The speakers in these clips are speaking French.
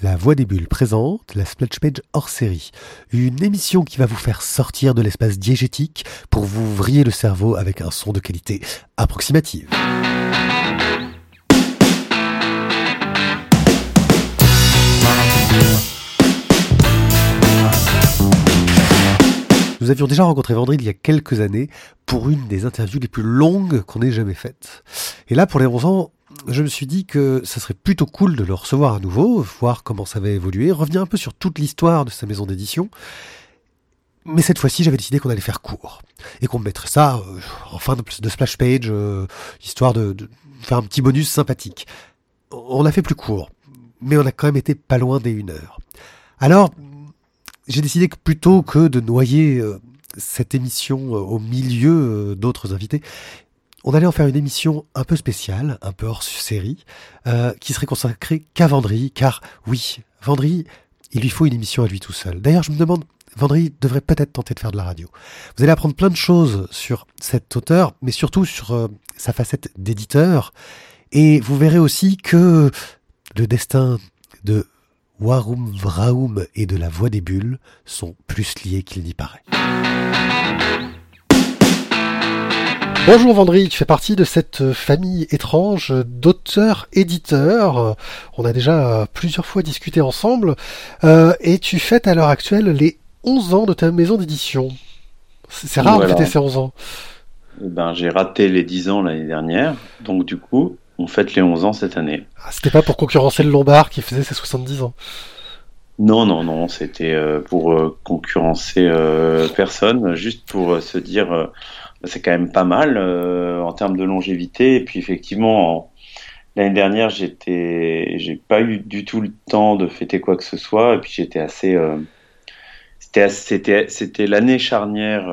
La Voix des Bulles présente la Splash Page hors série, une émission qui va vous faire sortir de l'espace diégétique pour vous vriller le cerveau avec un son de qualité approximative. Nous avions déjà rencontré Vendry il y a quelques années pour une des interviews les plus longues qu'on ait jamais faites. Et là, pour les 11 ans, je me suis dit que ça serait plutôt cool de le recevoir à nouveau, voir comment ça va évoluer, revenir un peu sur toute l'histoire de sa maison d'édition. Mais cette fois-ci, j'avais décidé qu'on allait faire court et qu'on mettrait ça euh, en fin de, splash page, euh, histoire de, faire un petit bonus sympathique. On a fait plus court, mais on a quand même été pas loin des une heure. Alors, j'ai décidé que plutôt que de noyer euh, cette émission au milieu d'autres invités, on allait en faire une émission un peu spéciale, un peu hors série, qui serait consacrée qu'à Vendry, car oui, Vendry, il lui faut une émission à lui tout seul. D'ailleurs, je me demande, Vendry devrait peut-être tenter de faire de la radio. Vous allez apprendre plein de choses sur cet auteur, mais surtout sur sa facette d'éditeur, et vous verrez aussi que le destin de Warum Vraum et de la Voix des Bulles sont plus liés qu'il n'y paraît. Bonjour Vendry, tu fais partie de cette famille étrange d'auteurs-éditeurs. On a déjà plusieurs fois discuté ensemble euh, et tu fêtes à l'heure actuelle les 11 ans de ta maison d'édition. C'est rare de fêter ces 11 ans. Eh ben, j'ai raté les 10 ans l'année dernière, donc du coup, on fête les 11 ans cette année. Ah, c'était pas pour concurrencer le Lombard qui faisait ses 70 ans Non, non, non, c'était euh, pour euh, concurrencer personne, juste pour se dire c'est quand même pas mal en termes de longévité. Et puis effectivement, l'année dernière, j'étais, j'ai pas eu du tout le temps de fêter quoi que ce soit, et puis j'étais assez c'était c'était l'année charnière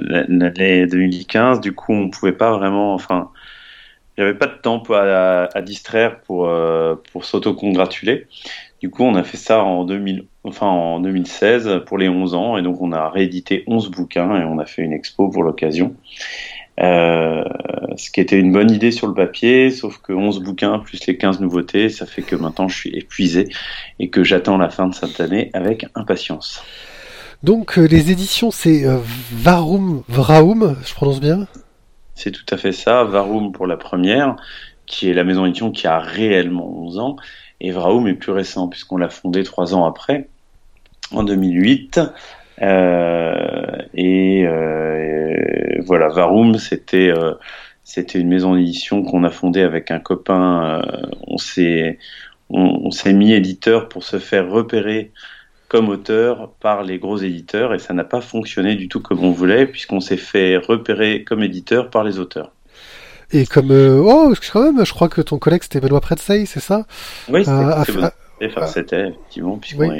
l'année 2015 du coup on pouvait pas vraiment enfin j'avais pas de temps à, à distraire pour, euh, pour s'auto-congratuler. Du coup, on a fait ça en, 2000, enfin, en 2016 pour les 11 ans. Et donc, on a réédité 11 bouquins et on a fait une expo pour l'occasion. Euh, ce qui était une bonne idée sur le papier, sauf que 11 bouquins plus les 15 nouveautés, ça fait que maintenant je suis épuisé et que j'attends la fin de cette année avec impatience. Donc euh, les éditions c'est euh, Varum Vraum, je prononce bien? C'est tout à fait ça. Varum pour la première, qui est la maison d'édition qui a réellement 11 ans, et est plus récent puisqu'on l'a fondé trois ans après, en 2008. Euh, et euh, voilà, Varum, c'était euh, c'était une maison d'édition qu'on a fondée avec un copain. on s'est mis éditeur pour se faire repérer comme auteur par les gros éditeurs et ça n'a pas fonctionné du tout comme on voulait puisqu'on s'est fait repérer comme éditeur par les auteurs. Et comme euh, oh quand même, je crois que ton collègue c'était Benoît Pretzey, c'est ça? Oui, c'était euh, c'était effectivement puisqu'on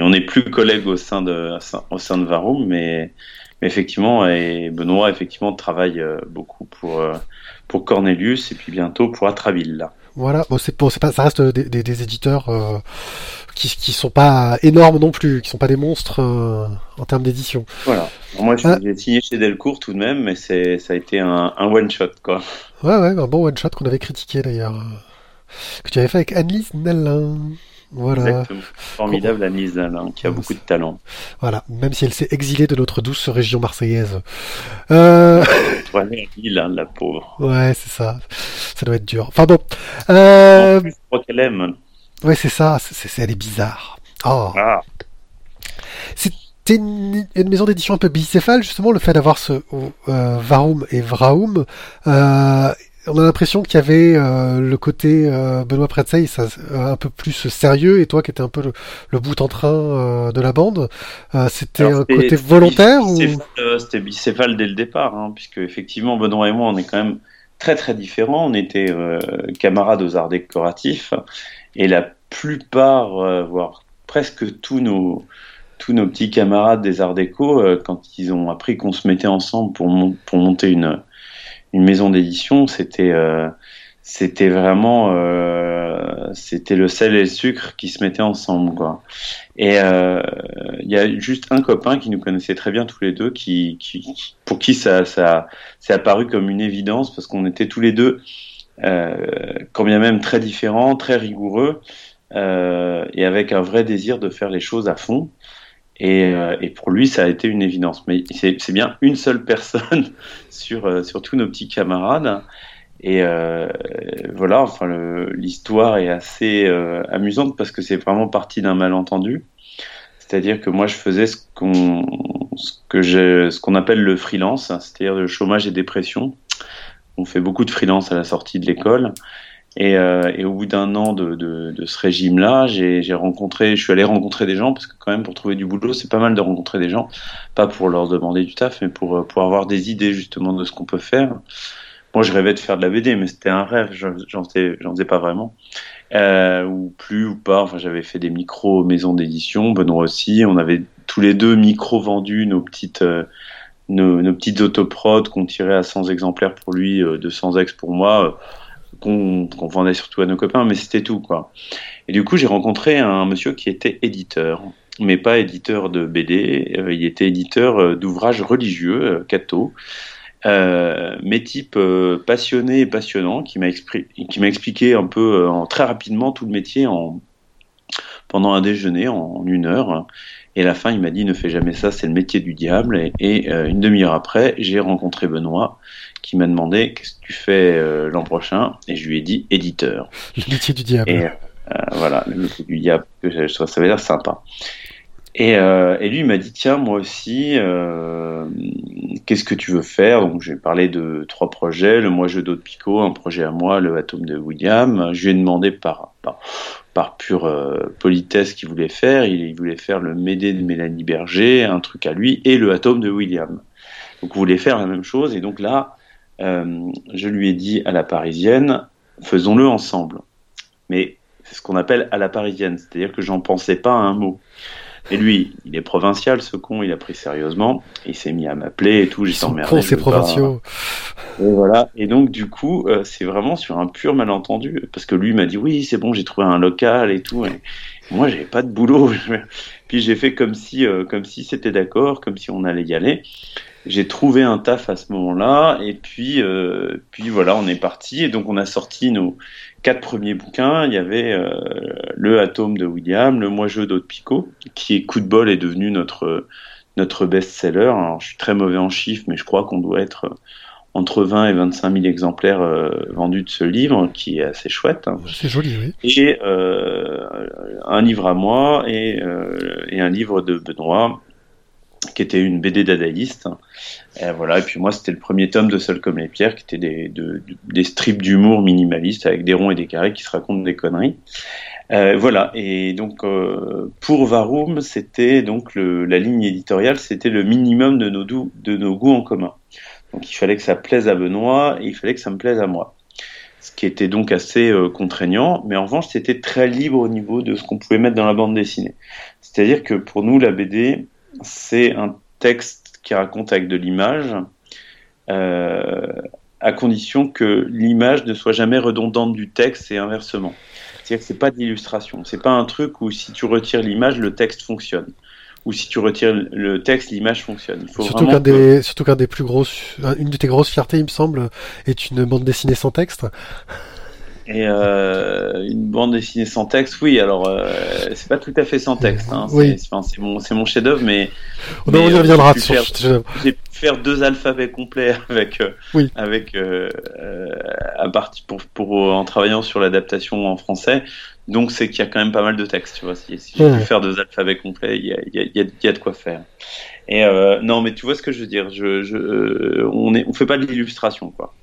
on n'est plus collègues au sein de au sein de Varum, mais, mais effectivement et Benoît effectivement travaille euh, beaucoup pour pour Cornelius et puis bientôt pour Atraville là. Voilà, bon, c'est bon, pas, ça reste des, des, des éditeurs euh, qui, qui sont pas énormes non plus, qui sont pas des monstres euh, en termes d'édition. Voilà. Moi, j'ai ah. signé chez Delcourt tout de même, mais c'est, ça a été un, un one shot, quoi. Ouais, ouais, un bon one shot qu'on avait critiqué d'ailleurs, que tu avais fait avec Annelise Nallin. Voilà. Exactement. Formidable Annelise Nallin, qui a beaucoup de talent. Voilà, même si elle s'est exilée de notre douce région marseillaise. Euh... Il, hein, la pauvre. Ouais, c'est ça. Ça doit être dur. Enfin bon. Euh... En plus, je crois qu'elle aime. Ouais, c'est ça. C'est, elle est bizarre. Oh. Ah. C'était une, maison d'édition un peu bicéphale, justement, le fait d'avoir ce euh, Varum et Vraum. Euh, on a l'impression qu'il y avait euh, le côté euh, Benoît euh, un peu plus sérieux et toi qui étais un peu le, bout en train de la bande. c'était un côté volontaire ou? C'était bicéphale dès le départ, hein, puisque effectivement Benoît et moi on est quand même très très différents. On était camarades aux arts décoratifs et la plupart, voire presque tous nos tous nos petits camarades des arts déco, quand ils ont appris qu'on se mettait ensemble pour, monter une une maison d'édition, c'était euh, vraiment euh, c'était le sel et le sucre qui se mettaient ensemble. Et euh, il y a juste un copain qui nous connaissait très bien tous les deux, qui, pour qui ça ça c'est apparu comme une évidence parce qu'on était tous les deux, quand bien même très différents, très rigoureux. et avec un vrai désir de faire les choses à fond. Et, et, pour lui, ça a été une évidence. Mais c'est bien une seule personne sur, sur tous nos petits camarades. Et euh, voilà, enfin, l'histoire est assez euh, amusante parce que c'est vraiment parti d'un malentendu. C'est-à-dire que moi, je faisais ce qu'on ce ce qu'on appelle le freelance, c'est-à-dire le chômage et dépression. On fait beaucoup de freelance à la sortie de l'école. Et, euh, au bout d'un an de, ce régime-là, j'ai rencontré, je suis allé rencontrer des gens parce que quand même pour trouver du boulot, c'est pas mal de rencontrer des gens, pas pour leur demander du taf, mais pour pour avoir des idées justement de ce qu'on peut faire. Moi, je rêvais de faire de la BD, mais c'était un rêve, j'en faisais, faisais pas vraiment. Euh, ou plus ou pas. Enfin, j'avais fait des micros maisons d'édition, Benoît aussi. On avait tous les deux micros vendus, nos petites, euh, nos, nos, petites autoprods qu'on tirait à 100 exemplaires pour lui, euh, 200 ex pour moi, euh, qu'on vendait surtout à nos copains, mais c'était tout, quoi. Et du coup, j'ai rencontré un monsieur qui était éditeur, mais pas éditeur de BD, il était éditeur d'ouvrages religieux, catho. Euh, mes types euh, passionnés et passionnants qui m'a expliqué un peu euh, très rapidement tout le métier en, pendant un déjeuner en, une heure. Et la fin, il m'a dit ne fais jamais ça, c'est le métier du diable. Et, une demi-heure après, j'ai rencontré Benoît qui m'a demandé qu'est-ce que tu fais l'an prochain? Et je lui ai dit éditeur. Le métier du diable. Et, voilà, le métier du diable, ça veut dire sympa. Et, euh, et, lui m'a dit tiens moi aussi euh, qu'est-ce que tu veux faire? Donc j'ai parlé de trois projets le moi jeu d'eau de Pico un projet à moi le atome de William je lui ai demandé par par, pure euh, politesse qu'il voulait faire. Il, il, voulait faire le Médée de Mélanie Berger un truc à lui et le atome de William. Donc il voulait faire la même chose et donc là euh, je lui ai dit à la parisienne faisons-le ensemble. Mais c'est ce qu'on appelle à la parisienne c'est-à-dire que j'en pensais pas à un mot et lui, il est provincial, ce con, il a pris sérieusement. Il s'est mis à m'appeler et tout. J'ai emmerdé. c'est provinciaux. Et voilà. Et donc, du coup, euh, c'est vraiment sur un pur malentendu. Parce que lui m'a dit, oui, c'est bon, j'ai trouvé un local et tout. Et moi, j'avais pas de boulot. Puis j'ai fait comme si, euh, comme si c'était d'accord, comme si on allait y aller. J'ai trouvé un taf à ce moment-là. Et puis, euh, puis voilà, on est parti. Et donc, on a sorti nos, quatre premiers bouquins, il y avait euh, le Atome de William, le Moi jeu d'Aude Picot, qui est coup de bol est devenu notre notre best-seller. Alors, je suis très mauvais en chiffres, mais je crois qu'on doit être entre 20 et 25 000 exemplaires euh, vendus de ce livre, qui est assez chouette. C'est joli, oui. Et euh, un livre à moi et, euh, et un livre de Benoît, qui était une BD dadaïste. Et voilà. Et puis moi, c'était le premier tome de Seul comme les pierres, qui était des, strips d'humour minimalistes avec des ronds et des carrés qui se racontent des conneries. Euh, voilà. Et donc euh, pour Varum, c'était donc la ligne éditoriale, c'était le minimum de nos, de nos goûts en commun. Donc il fallait que ça plaise à Benoît et il fallait que ça me plaise à moi. Ce qui était donc assez euh, contraignant, mais en revanche, c'était très libre au niveau de ce qu'on pouvait mettre dans la bande dessinée. C'est-à-dire que pour nous, la BD, c'est un texte qui raconte avec de l'image, euh, à condition que l'image ne soit jamais redondante du texte et inversement. C'est-à-dire que c'est pas de l'illustration, c'est pas un truc où si tu retires l'image, le texte fonctionne. Ou si tu retires le texte, l'image fonctionne. Il faut surtout qu'un des, surtout qu'un des plus grosses, une de tes grosses fiertés, il me semble, est une bande dessinée sans texte. Et euh, une bande dessinée sans texte, oui. Alors, euh, c'est pas tout à fait sans texte. Hein. Oui. C'est mon, c'est mon chef-d'œuvre, mais. On y reviendra. J'ai pu faire deux alphabets complets avec, euh, oui. avec euh, euh, à partir pour, pour en travaillant sur l'adaptation en français. Donc, c'est qu'il y a quand même pas mal de texte, tu vois. Si, si j'ai pu faire deux alphabets complets, il y a, il y, a, il y a de quoi faire. Et euh, non, mais tu vois ce que je veux dire. Je, je, on est, on fait pas de l'illustration, quoi.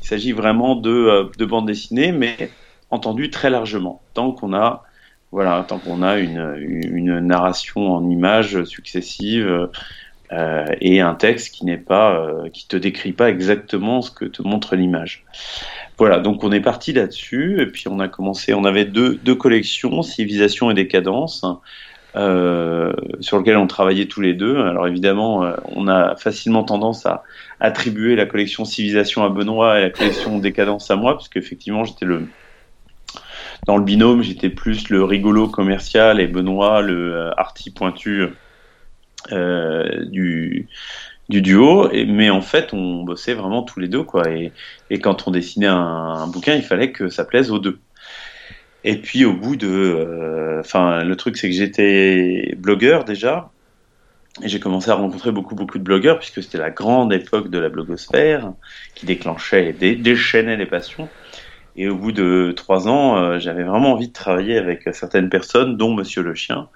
Il s'agit vraiment de, euh, de bande dessinée, mais entendu très largement. Tant qu'on a, voilà, tant qu'on a une, une narration en images successives euh, et un texte qui n'est euh, te décrit pas exactement ce que te montre l'image. Voilà, donc on est parti là-dessus, et puis on a commencé, on avait deux, deux collections, Civilisation et Décadence, euh, sur lequel on travaillait tous les deux. Alors évidemment, euh, on a facilement tendance à attribuer la collection Civilisation à Benoît et la collection Décadence à moi, parce qu'effectivement, j'étais le dans le binôme, j'étais plus le rigolo commercial et Benoît le euh, arty pointu euh, du du duo, mais en fait, on bossait vraiment tous les deux, quoi. Et, quand on dessinait un, bouquin, il fallait que ça plaise aux deux. Et puis au bout de, enfin, le truc c'est que j'étais blogueur déjà, et j'ai commencé à rencontrer beaucoup, beaucoup de blogueurs, puisque c'était la grande époque de la blogosphère, qui déclenchait et déchaînait les passions. Et au bout de trois ans, euh, j'avais vraiment envie de travailler avec certaines personnes, dont Monsieur le Chien.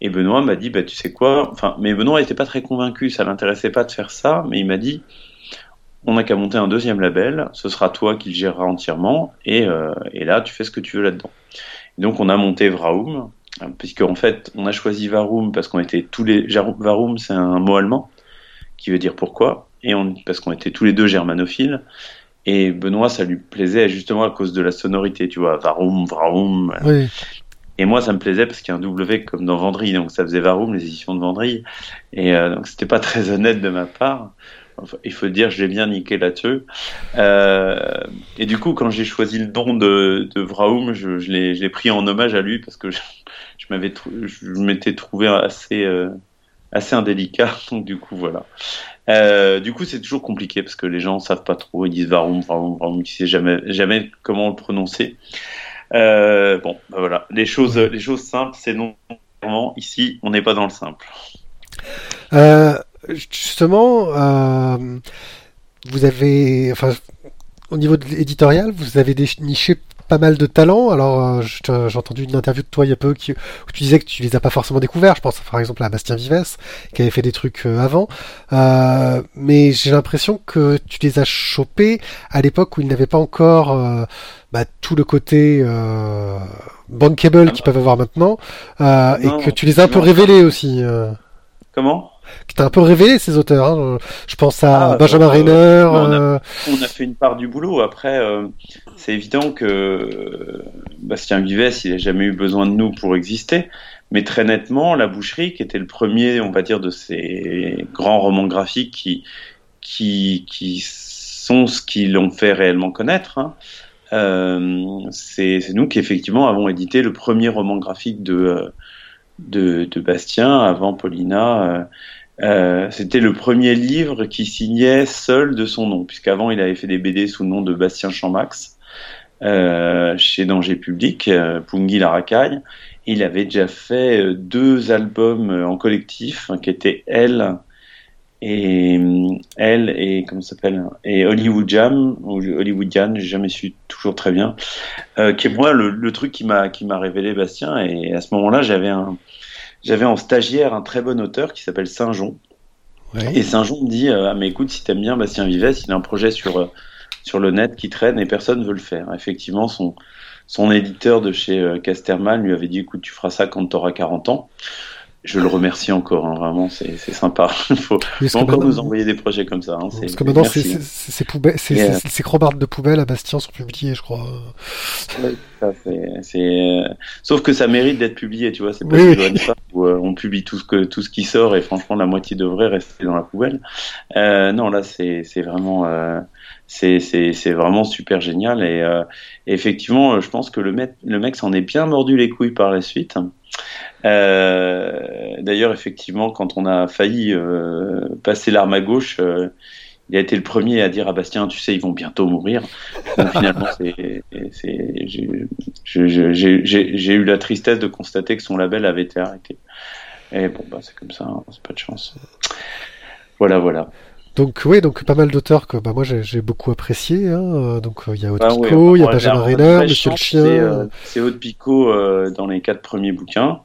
Et Benoît m'a dit, bah, tu sais quoi, enfin, mais Benoît n'était pas très convaincu, ça l'intéressait pas de faire ça, mais il m'a dit, on n'a qu'à monter un deuxième label, ce sera toi qui le géreras entièrement, et, euh, et là, tu fais ce que tu veux là-dedans. Donc, on a monté Vraum, puisque en fait, on a choisi Varum parce qu'on était tous les. Varum, c'est un mot allemand qui veut dire pourquoi, et on... parce qu'on était tous les deux germanophiles. Et Benoît, ça lui plaisait justement à cause de la sonorité, tu vois, Varum, Varum. Et moi, ça me plaisait parce qu'il y a un W comme dans Vendry, donc ça faisait Varum, les éditions de Vendry. Et euh, donc c'était pas très honnête de ma part. Il faut dire, je l'ai bien niqué là-dessus. Euh, et du coup, quand j'ai choisi le don de, de Vraum, je, je l'ai pris en hommage à lui parce que je, je m'avais je m'étais trouvé assez euh, assez indélicat. Donc du coup voilà. Euh, du coup c'est toujours compliqué parce que les gens savent pas trop. Ils disent varum varum varum tu sais jamais jamais comment le prononcer. Euh, bon bah voilà. Les choses les choses simples c'est non ici on n'est pas dans le simple justement vous avez enfin au niveau de l'éditorial, vous avez déniché pas mal de talents. Alors, euh, j'ai entendu une interview de toi il y a peu où tu disais que tu les as pas forcément découverts. Je pense par exemple à Bastien Vives qui avait fait des trucs euh, avant. Euh, mais j'ai l'impression que tu les as chopés à l'époque où ils n'avaient pas encore bah, tout le côté bankable qu'ils peuvent avoir maintenant et que tu les as un peu révélés aussi. Comment? Qui t'a un peu révélé ces auteurs. Hein. Je pense à ah, Benjamin Rainer. Euh, on, a, fait une part du boulot. Après, euh, c'est évident que Bastien Vives, il n'a jamais eu besoin de nous pour exister. Mais très nettement, La Boucherie, qui était le premier, on va dire, de ces grands romans graphiques qui, qui, qui sont ce qui l'ont fait réellement connaître, hein, euh, c'est nous qui effectivement avons édité le premier roman graphique de, de, de Bastien avant Paulina. Euh, c'était le premier livre qui signait seul de son nom, puisqu'avant il avait fait des BD sous le nom de Bastien Chammax euh, chez Danger Public, euh, Pungi la. Il avait déjà fait euh, deux albums en collectif, hein, qui étaient Elle et Elle et comment s'appelle et Hollywood Jam ou Hollywoodian, j'ai jamais su toujours très bien. qui est moi le, le truc qui m'a qui m'a révélé Bastien. Et à ce moment-là, j'avais un j'avais en stagiaire un très bon auteur qui s'appelle Saint-Jean. Et Saint-Jean me dit euh, ah, mais écoute, si t'aimes bien Bastien Vives, il a un projet sur, euh, sur le net qui traîne et personne ne veut le faire. Effectivement, son, son éditeur de chez euh, Casterman lui avait dit écoute, tu feras ça quand tu auras 40 ans je le remercie encore, hein, vraiment, c'est sympa. Il faut, encore nous envoyer des projets comme ça. Hein, parce que maintenant, ces euh, de poubelle à Bastien sont publiés, je crois. Sauf que ça mérite d'être publié, tu vois. C'est pas oui. où euh, on publie tout ce que tout ce qui sort et franchement la moitié devrait rester dans la poubelle. Euh, non, là, c'est vraiment. c'est vraiment super génial et, effectivement je pense que le mec, le mec s'en est bien mordu les couilles par la suite euh, d'ailleurs, effectivement, quand on a failli euh, passer l'arme à gauche, euh, il a été le premier à dire à Bastien, tu sais, ils vont bientôt mourir. Donc finalement, j'ai eu la tristesse de constater que son label avait été arrêté. Et bon, bah, c'est comme ça, hein, c'est pas de chance. Voilà, voilà. Donc oui, donc pas mal d'auteurs que bah, moi j'ai beaucoup apprécié. Hein. Donc il y a Haute ah Pico, il y a Benjamin Renner, Monsieur le Chien. C'est Haute Pico dans les quatre premiers bouquins.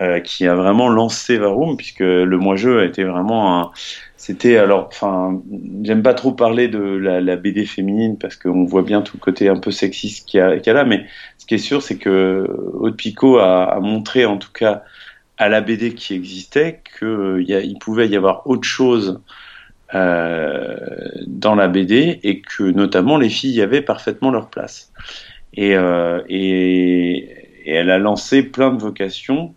Euh, qui a vraiment lancé Varum, puisque le moi-jeu a été vraiment un... C'était alors, enfin, j'aime pas trop parler de la, la BD féminine parce qu'on voit bien tout le côté un peu sexiste qu'il y, a, qu a là, mais ce qui est sûr, c'est que Haute Picot a, a, montré, en tout cas, à la BD qui existait, qu'il il pouvait y avoir autre chose euh, dans la BD et que notamment les filles y avaient parfaitement leur place. Et, euh, et, et, elle a lancé plein de vocations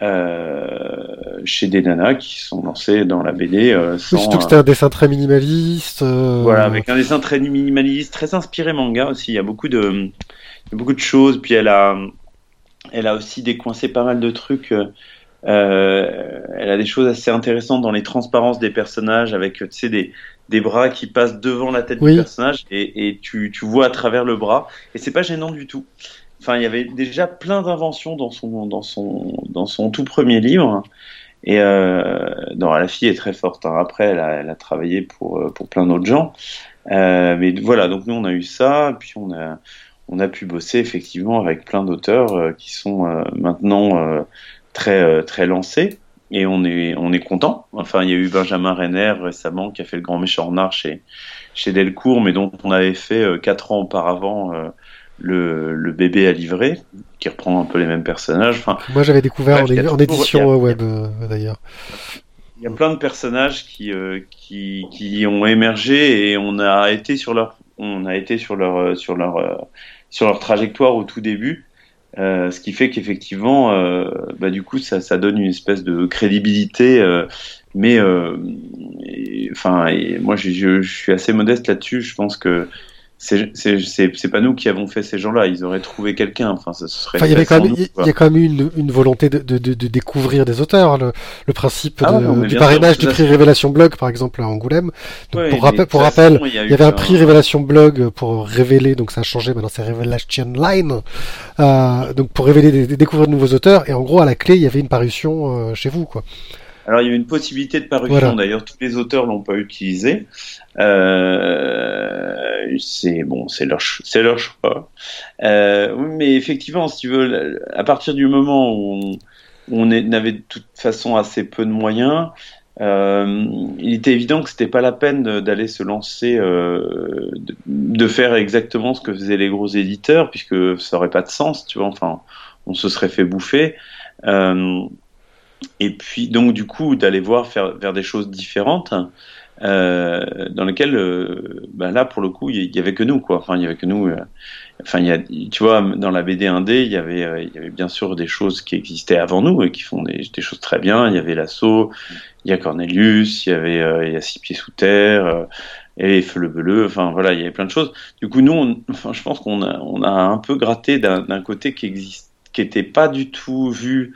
euh, chez des nanas qui sont lancées dans la BD. Euh, sans, surtout que c'était un dessin très minimaliste. Euh, voilà, avec un dessin très minimaliste, très inspiré manga aussi. Il y a beaucoup de, beaucoup de choses. Puis elle a, elle a aussi décoincé pas mal de trucs. Euh, elle a des choses assez intéressantes dans les transparences des personnages, avec des, des bras qui passent devant la tête du personnage et, et tu, tu vois à travers le bras. Et c'est pas gênant du tout. enfin, il y avait déjà plein d'inventions dans son, dans son, dans son tout premier livre. Et euh, non, la fille est très forte. Hein. Après, elle a, elle a, travaillé pour, euh, pour plein d'autres gens. Euh, mais voilà, donc nous, on a eu ça. Puis on a, on a pu bosser effectivement avec plein d'auteurs euh, qui sont maintenant très, très lancés. Et on est, on est content. Enfin, il y a eu Benjamin Renner récemment qui a fait le grand méchant renard chez, chez Delcourt, mais dont on avait fait quatre ans auparavant le, le, bébé à livrer, qui reprend un peu les mêmes personnages. Enfin, Moi, j'avais découvert en, en, édition web, d'ailleurs. Il y a plein de personnages qui, euh, qui, qui, ont émergé et on a été sur leur, on a été sur leur, sur leur, euh, sur leur trajectoire au tout début. Euh, ce qui fait qu'effectivement, euh, bah, du coup, ça, ça, donne une espèce de crédibilité. Euh, mais, enfin, moi, je, je, je, suis assez modeste là-dessus. Je pense que c'est pas nous qui avons fait ces gens-là. Ils auraient trouvé quelqu'un. Enfin, ce serait. Enfin, il y avait quand même, il y a quand même eu une, une volonté de, de, de, découvrir des auteurs. Le, le principe ah, de, du parrainage du prix Révélation Blog, par exemple, à Angoulême. Donc, ouais, pour, rappel, pour rappel, il y, avait un prix Révélation Blog pour révéler. Donc, ça a changé. Maintenant, c'est Révélation Line. Euh, donc, pour révéler, découvrir de nouveaux auteurs. Et en gros, à la clé, il y avait une parution euh, chez vous, quoi. Alors il y a une possibilité de parution. D'ailleurs, tous les auteurs l'ont pas utilisé. Euh, c'est bon, c'est leur, c'est leur choix. Euh, mais effectivement, si tu veux, à partir du moment où on, on avait de toute façon assez peu de moyens, euh, il était évident que c'était pas la peine d'aller se lancer, euh, de, de, faire exactement ce que faisaient les gros éditeurs, puisque ça aurait pas de sens, tu vois. Enfin, on se serait fait bouffer. Euh, et puis donc du coup d'aller voir faire vers des choses différentes euh, dans lesquelles euh, ben là pour le coup il y, avait que nous quoi enfin il y avait que nous euh, enfin il y a tu vois dans la BD 1D il y avait euh, y avait bien sûr des choses qui existaient avant nous et qui font des, choses très bien il y avait l'assaut il y a Cornelius il y avait euh, il y a six pieds sous terre et Feu le Beleu, enfin voilà, il y avait plein de choses. Du coup, nous, on, enfin, je pense qu'on a, on a un peu gratté d'un côté qui existe, qui était pas du tout vu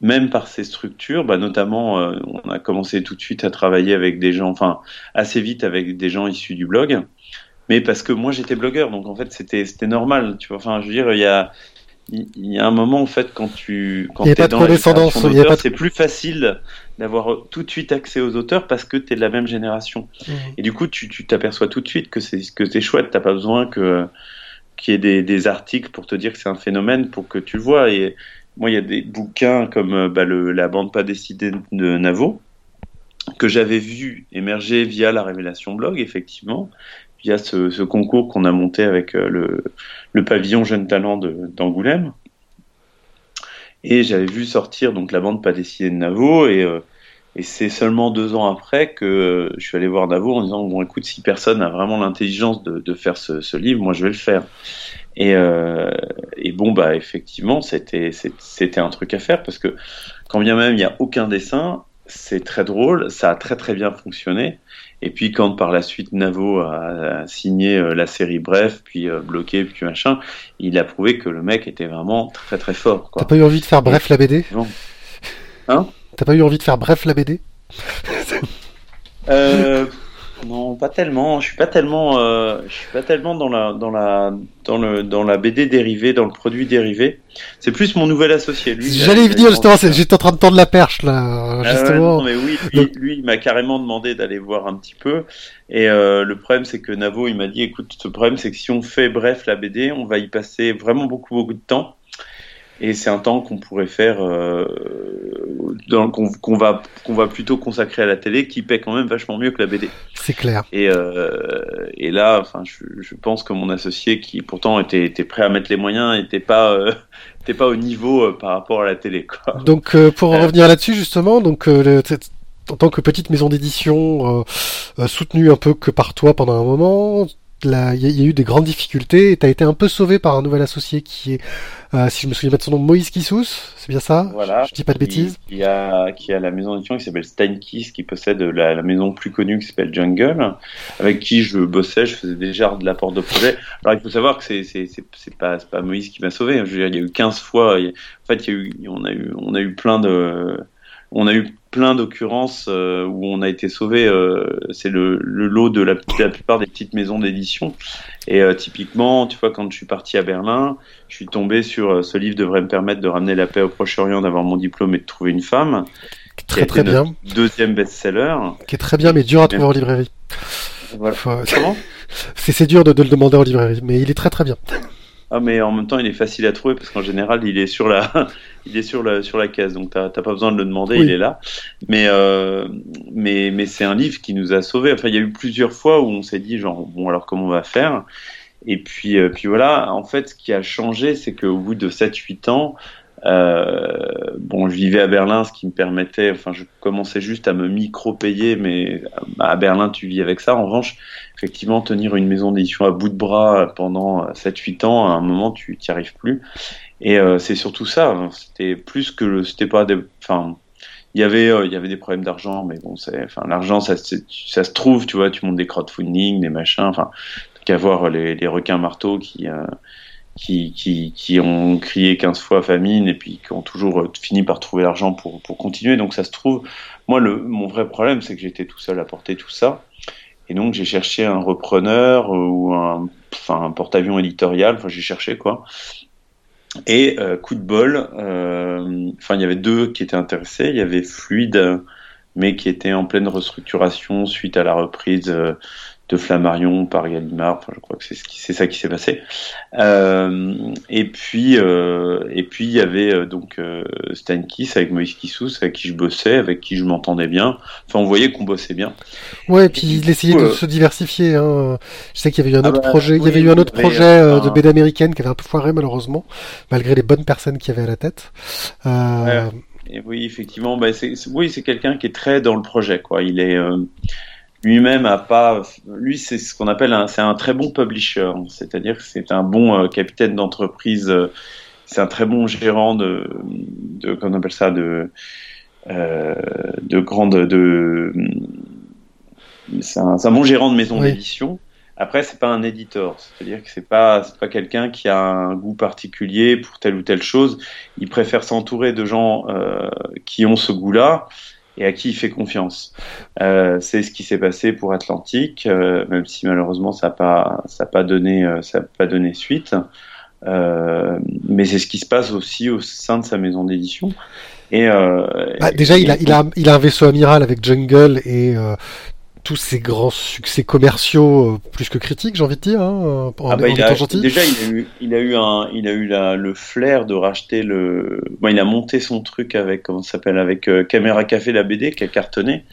même par ces structures, bah notamment, euh, on a commencé tout de suite à travailler avec des gens, enfin assez vite avec des gens issus du blog, mais parce que moi j'étais blogueur, donc en fait c'était c'était normal, tu vois. Enfin, je veux dire, il y a il y a un moment en fait quand tu quand es dans la c'est plus facile d'avoir tout de suite accès aux auteurs parce que tu es de la même génération. Mmh. Et du coup, tu t'aperçois tout de suite que c'est que c'est chouette, t'as pas besoin que qu'il y ait des, des, articles pour te dire que c'est un phénomène pour que tu le vois et moi, il y a des bouquins comme euh, bah, la bande pas décidée de Navo, que j'avais vu émerger via la Révélation Blog, effectivement, via ce, concours qu'on a monté avec euh, le, pavillon Jeune Talent d'Angoulême. Et j'avais vu sortir donc la bande pas décidée de Navo, et, euh, c'est seulement deux ans après que je suis allé voir Navo en disant bon écoute si personne a vraiment l'intelligence de, faire ce, livre, moi je vais le faire. Et, euh, et bon, bah effectivement, c'était c'était un truc à faire parce que quand bien même il n'y a aucun dessin, c'est très drôle, ça a très très bien fonctionné. Et puis quand par la suite Navo a, a signé euh, la série Bref, puis euh, bloqué, puis machin, il a prouvé que le mec était vraiment très très fort. T'as pas eu envie de faire Bref la BD Hein? T'as pas eu envie de faire Bref la BD non, pas tellement. Je suis pas tellement, euh, je suis pas tellement dans la, dans la, dans le, dans la BD dérivée, dans le produit dérivé. C'est plus mon nouvel associé. Lui, j'allais y venir justement. J'étais en train de tendre la perche là, justement. Ah ouais, non, mais oui, lui, lui il m'a carrément demandé d'aller voir un petit peu. Et euh, le problème, c'est que Navo, il m'a dit, écoute, le problème, c'est que si on fait bref la BD, on va y passer vraiment beaucoup, beaucoup de temps et c'est un temps qu'on pourrait faire euh, qu'on va qu'on va plutôt consacrer à la télé qui paie quand même vachement mieux que la BD. C'est clair. Et, euh, et là, enfin, je, je, pense que mon associé qui pourtant était, était prêt à mettre les moyens n'était pas euh, était pas au niveau euh, par rapport à la télé. Quoi. Donc euh, pour en revenir là-dessus justement, donc le, en tant que petite maison d'édition soutenue un peu que par toi pendant un moment, il y, a eu des grandes difficultés et tu as été un peu sauvé par un nouvel associé qui est, euh, si je me souviens de son nom, Moïse Kissous, c'est bien ça? Voilà. Je dis pas de bêtises. Il a, qui a la maison d'édition qui s'appelle Steinkiss, qui possède la, la, maison plus connue qui s'appelle Jungle, avec qui je bossais, je faisais déjà de l'apport de projet. Alors il faut savoir que c'est, c'est, c'est, c'est pas, Moïse qui m'a sauvé. Je veux dire, il y a eu 15 fois, il y a, en fait, il y a eu, on a eu, on a eu plein de, on a eu plein d'occurrences euh, où on a été sauvé. Euh, c'est le, lot de la, plupart des petites maisons d'édition. Et euh, typiquement, tu vois, quand je suis parti à Berlin, je suis tombé sur ce livre devrait me permettre de ramener la paix au Proche-Orient, d'avoir mon diplôme et de trouver une femme. Très très bien. Deuxième best-seller. Qui est très bien, mais dur à trouver en librairie. Voilà. Comment? C'est dur de, de, le demander en librairie, mais il est très très bien. Ah, mais en même temps, il est facile à trouver parce qu'en général, il est sur la, il est sur la, sur la caisse, donc t'as pas besoin de le demander, il est là. Mais, euh, mais, mais c'est un livre qui nous a sauvés. Enfin, il y a eu plusieurs fois où on s'est dit, genre, bon, alors comment on va faire? Et puis, euh, puis voilà, en fait, ce qui a changé, c'est qu'au bout de 7-8 ans, euh, bon, je vivais à Berlin, ce qui me permettait, enfin, je commençais juste à me micro-payer, mais à Berlin, tu vis avec ça. En revanche, effectivement, tenir une maison d'édition à bout de bras pendant 7-8 ans, à un moment, tu n'y arrives plus. Et euh, c'est surtout ça. Hein. C'était plus que c'était pas des, enfin, il y avait euh, il y avait des problèmes d'argent, mais bon, enfin, l'argent, ça, se trouve, tu vois, tu montes des crowdfunding, des machins, enfin, qu'à voir les, les requins marteaux qui qui, ont crié 15 fois famine et puis qui ont toujours euh, fini par trouver l'argent pour, pour continuer. Donc ça se trouve, moi, le, mon vrai problème, c'est que j'étais tout seul à porter tout ça. Et donc j'ai cherché un repreneur euh, ou un, enfin, un porte-avions éditorial, enfin j'ai cherché quoi. Et euh, coup de bol, il y avait deux qui étaient intéressés, il y avait Fluide, mais qui était en pleine restructuration suite à la reprise de Flammarion par Gallimard. Enfin, je crois que c'est ce c'est ça qui s'est passé. Euh, et puis euh, et puis il y avait euh, donc euh, Stan Kiss avec Moïse Kissous avec qui je bossais, avec qui je m'entendais bien. Enfin, on voyait qu'on bossait bien. Ouais, et puis il essayait de se diversifier. Hein. Je sais qu'il y avait eu un ah autre bah, projet. il y avait eu un autre projet de BD américaine qui avait un peu foiré malheureusement, malgré les bonnes personnes qui avaient à la tête. Et oui, effectivement, bah, c'est, oui, c'est quelqu'un qui est très dans le projet, quoi. Il est, lui-même a pas, lui c'est ce qu'on appelle un, c'est un très bon publisher, c'est-à-dire que c'est un bon euh, capitaine d'entreprise, euh, c'est un très bon gérant de, de qu'on appelle ça, de, euh, de grande, de, c'est un, un, bon gérant de maison d'édition. Après, c'est pas un éditeur, c'est-à-dire que c'est pas c'est pas quelqu'un qui a un goût particulier pour telle ou telle chose. Il préfère s'entourer de gens euh, qui ont ce goût-là et à qui il fait confiance. Euh, c'est ce qui s'est passé pour Atlantique, euh, même si malheureusement ça n'a pas, ça pas, donné, euh, ça pas donné suite. Euh, mais c'est ce qui se passe aussi au sein de sa maison d'édition. Et bah, déjà, il a, il, a, il a un vaisseau amiral avec Jungle et tous ces grands succès commerciaux euh, plus que critiques, j'ai envie de dire. Hein, en, ah bah, il a, déjà, il a eu, il a eu un, il a eu la, le flair de racheter le. Bon, il a monté son truc avec comment s'appelle avec euh, Caméra Café la BD qui a cartonné,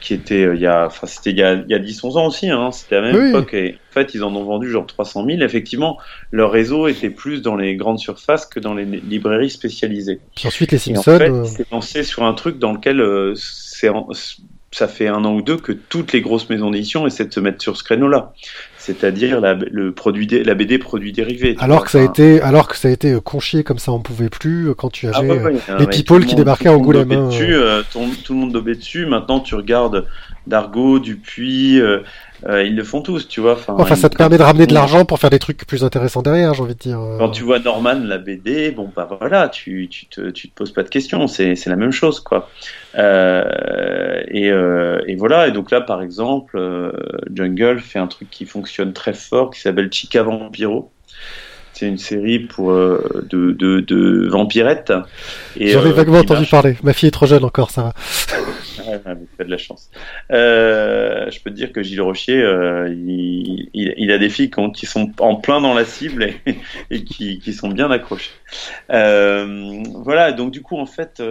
qui était euh, il y a, enfin c'était il y a, il y a 10-11 ans aussi. Hein, c'était à la même époque. Et en fait, ils en ont vendu genre 300 000. Effectivement, leur réseau était plus dans les grandes surfaces que dans les librairies spécialisées. Puis ensuite, les Simpsons. Et en fait, il s'est lancé sur un truc dans lequel c'est ça fait un an ou deux que toutes les grosses maisons d'édition essaient de se mettre sur ce créneau-là. C'est-à-dire la, le produit la BD produit dérivé. Alors que, ça a été, alors que ça a été euh, conchié comme ça, on pouvait plus euh, quand tu avais ah euh, les people qui débarquaient en Angoulême. Hein, dessus, tout, le monde dobait dessus. Maintenant, tu regardes Dargo, Dupuis, euh, ils le font tous, tu vois. Enfin, ça te permet de ramener de l'argent pour faire des trucs plus intéressants derrière, j'ai envie de dire. Quand tu vois Norman, la BD, bon, bah voilà, tu, tu, te, tu te poses pas de questions, c'est la même chose, quoi. Euh, et, euh, et, voilà, et donc là, par exemple, euh, Jungle fait un truc qui fonctionne très fort, qui s'appelle Chica Vampiro. C'est une série pour euh, de, de, de vampirettes. J'avais vaguement entendu parler. Ma fille est trop jeune encore, ça va. Ah, de la chance. Euh, je peux te dire que Gilles Rochier, euh, il, a des filles qui sont en plein dans la cible et, qui, sont bien accrochées. Euh, voilà, donc du coup, en fait,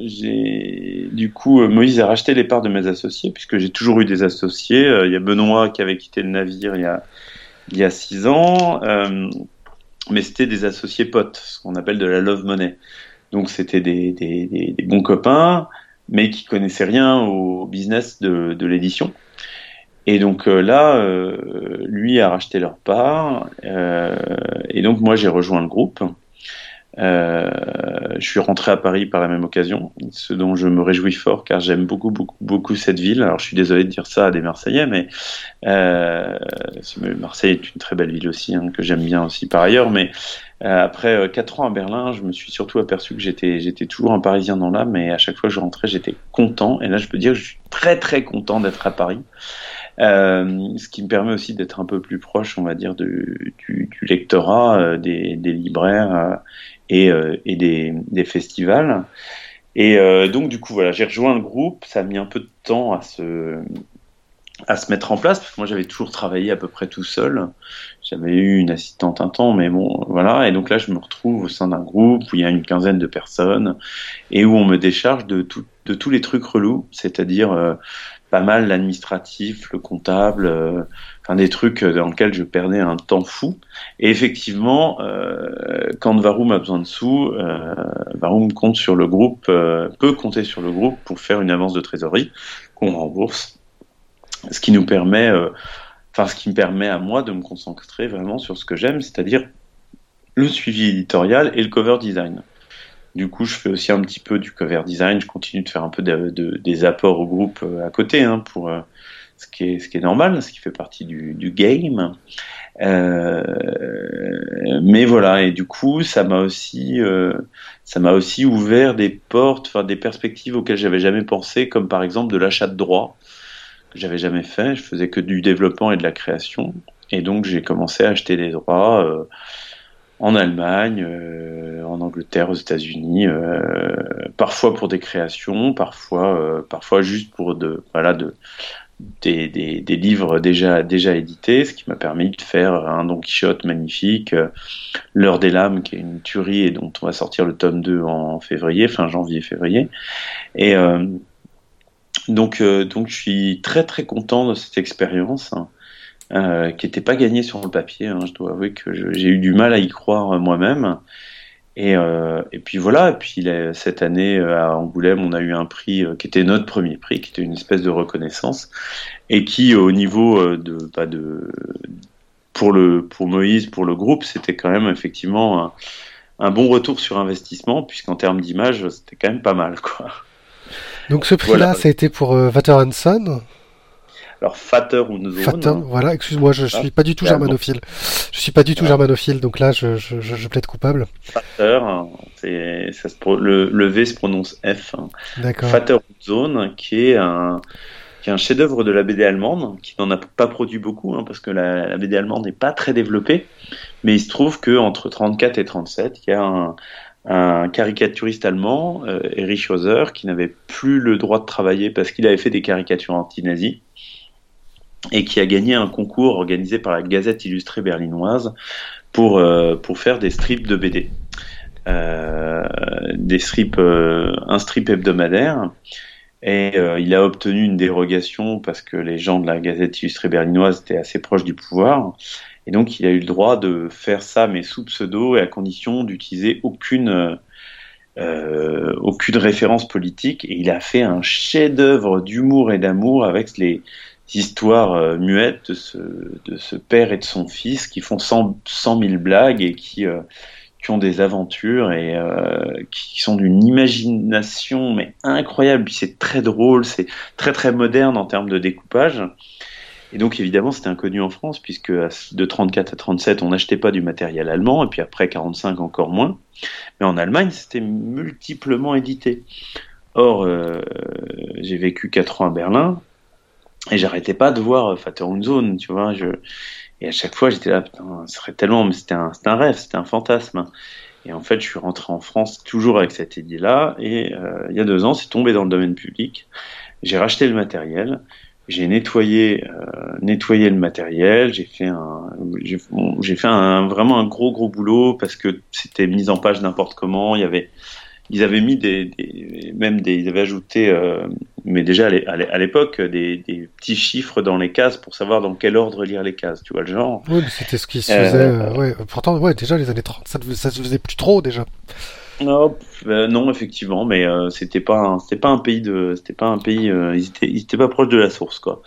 du coup, Moïse a racheté les parts de mes associés puisque j'ai toujours eu des associés. il y a Benoît qui avait quitté le navire il y a, il six ans, mais c'était des associés potes, ce qu'on appelle de la love money. Donc c'était des bons copains mais qui connaissaient rien au business de, l'édition. Et donc euh, là, euh, lui a racheté leur part, euh, et donc moi j'ai rejoint le groupe. Je suis rentré à Paris par la même occasion, ce dont je me réjouis fort car j'aime beaucoup, beaucoup, beaucoup cette ville. Alors je suis désolé de dire ça à des Marseillais, mais euh, Marseille est une très belle ville aussi, hein, que j'aime bien aussi par ailleurs. Mais euh, après quatre ans à Berlin, je me suis surtout aperçu que j'étais, j'étais toujours un Parisien dans l'âme, et à chaque fois que je rentrais, j'étais content. Et là, je peux dire que je suis très, très content d'être à Paris. Euh, ce qui me permet aussi d'être un peu plus proche, on va dire, du, du, lectorat, euh, des, des, libraires euh, et, et des, des, festivals. Et donc, du coup, voilà, j'ai rejoint le groupe. Ça a mis un peu de temps à se, à se mettre en place, parce que moi, j'avais toujours travaillé à peu près tout seul. J'avais eu une assistante un temps, mais bon, voilà. Et donc là, je me retrouve au sein d'un groupe où il y a une quinzaine de personnes et où on me décharge de, tout, de tous les trucs relous, c'est-à-dire pas mal l'administratif, le comptable, euh, enfin des trucs dans lesquels je perdais un temps fou. Et effectivement, euh, quand Varoum a besoin de sous, euh, Varoum compte sur le groupe, euh, peut compter sur le groupe pour faire une avance de trésorerie qu'on rembourse, ce qui nous permet, enfin ce qui me permet à moi de me concentrer vraiment sur ce que j'aime, c'est-à-dire le suivi éditorial et le cover design. Du coup, je fais aussi un petit peu du cover design. Je continue de faire un peu de, des apports au groupe euh, à côté, hein, pour euh, ce qui est ce qui est normal, ce qui fait partie du, du game. Euh, mais voilà, et du coup, ça m'a aussi euh, ça m'a aussi ouvert des portes, enfin des perspectives auxquelles j'avais jamais pensé, comme par exemple de l'achat de droits que j'avais jamais fait. Je faisais que du développement et de la création, et donc j'ai commencé à acheter des droits. Euh, en Allemagne, euh, en Angleterre, aux États-Unis, euh, parfois pour des créations, parfois, euh, parfois juste pour de, voilà, de, des, des, des, livres déjà, déjà édités, ce qui m'a permis de faire un Don Quichotte magnifique, L'heure des lames, qui est une tuerie et dont on va sortir le tome 2 en février, fin janvier-février. Et donc, donc je suis très très content de cette expérience. Euh, qui n'était pas gagné sur le papier. Hein. Je dois avouer que j'ai eu du mal à y croire euh, moi-même. Et, euh, et, puis voilà, et puis cette année à Angoulême, on a eu un prix qui était notre premier prix, qui était une espèce de reconnaissance, et qui au niveau de, pas de pour le pour Moïse, pour le groupe, c'était quand même effectivement un, un, bon retour sur investissement, puisqu'en termes d'image, c'était quand même pas mal, quoi. Donc ce prix-là, ça a été pour euh, Hanson alors Fatter ou Zone. Fatter, voilà, excuse-moi, je, je ah, suis pas du tout germanophile. Je suis pas du tout ah. germanophile, donc là, je, je, je, plaide coupable. Fatter, c'est, ça se, le, le, V se prononce F. D'accord. Fatter Zone, qui est un, qui est un chef-d'œuvre de la BD allemande, qui n'en a pas produit beaucoup, hein, parce que la, la, BD allemande n'est pas très développée. Mais il se trouve que entre 34 et 37, il y a un, un caricaturiste allemand, euh, Erich Hauser, qui n'avait plus le droit de travailler parce qu'il avait fait des caricatures anti-nazis et qui a gagné un concours organisé par la Gazette illustrée berlinoise pour, euh, pour faire des strips de BD. Euh, des strips, euh, un strip hebdomadaire. Et euh, il a obtenu une dérogation parce que les gens de la Gazette illustrée berlinoise étaient assez proches du pouvoir. Et donc il a eu le droit de faire ça, mais sous pseudo et à condition d'utiliser aucune, euh, aucune référence politique. Et il a fait un chef-d'œuvre d'humour et d'amour avec les, histoires euh, muettes de ce, de ce père et de son fils qui font cent, cent mille blagues et qui, euh, qui ont des aventures et euh, qui sont d'une imagination mais incroyable. C'est très drôle, c'est très très moderne en termes de découpage. Et donc évidemment c'était inconnu en France puisque de 34 à 37 on n'achetait pas du matériel allemand et puis après 45 encore moins. Mais en Allemagne c'était multiplement édité. Or euh, j'ai vécu 4 ans à Berlin et j'arrêtais pas de voir Zone, tu vois. Je... Et à chaque fois, j'étais là, putain, ce serait tellement, mais c'était un, un rêve, c'était un fantasme. Et en fait, je suis rentré en France toujours avec cette idée-là. Et euh, il y a deux ans, c'est tombé dans le domaine public. J'ai racheté le matériel. J'ai nettoyé, euh, nettoyé le matériel. J'ai fait un, j'ai fait un, vraiment un gros gros boulot parce que c'était mis en page n'importe comment. Il y avait, ils avaient mis des, des même des, ils avaient ajouté, euh, mais déjà à l'époque, des, des, petits chiffres dans les cases pour savoir dans quel ordre lire les cases. Tu vois le genre Oui, c'était ce qui se faisait. Euh, ouais. Pourtant, ouais, déjà les années 30, ça, ça se faisait plus trop déjà. Oh, euh, non, effectivement, mais euh, c'était pas c'était pas un pays de c'était pas un pays euh, ils étaient ils étaient pas proches de la source quoi.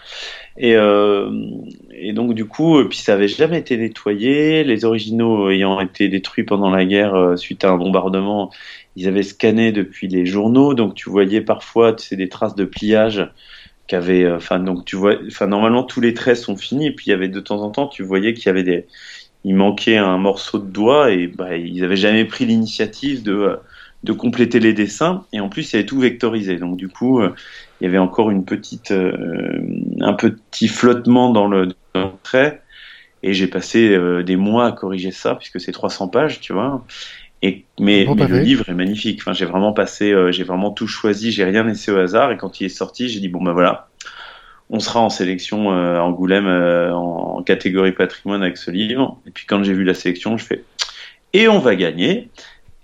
Et et donc du coup puis ça avait jamais été nettoyé, les originaux ayant été détruits pendant la guerre suite à un bombardement, ils avaient scanné depuis les journaux donc tu voyais parfois c'est des traces de pliage qu'avait enfin donc tu vois enfin normalement tous les traits sont finis et puis il y avait de temps en temps tu voyais qu'il y avait des il manquait un morceau de doigt et bah, ils n'avaient jamais pris l'initiative de, de compléter les dessins. Et en plus, il y avait tout vectorisé. Donc du coup, euh, il y avait encore une petite, euh, un petit flottement dans le, trait. Et j'ai passé euh, des mois à corriger ça, puisque c'est 300 pages, tu vois. Et, mais, mais le livre est magnifique. Enfin, j'ai vraiment passé, j'ai vraiment tout choisi, j'ai rien laissé au hasard. Et quand il est sorti, j'ai dit bon ben voilà, on sera en sélection euh, Angoulême euh, en, catégorie patrimoine avec ce livre. Et puis quand j'ai vu la sélection, je fais et on va gagner.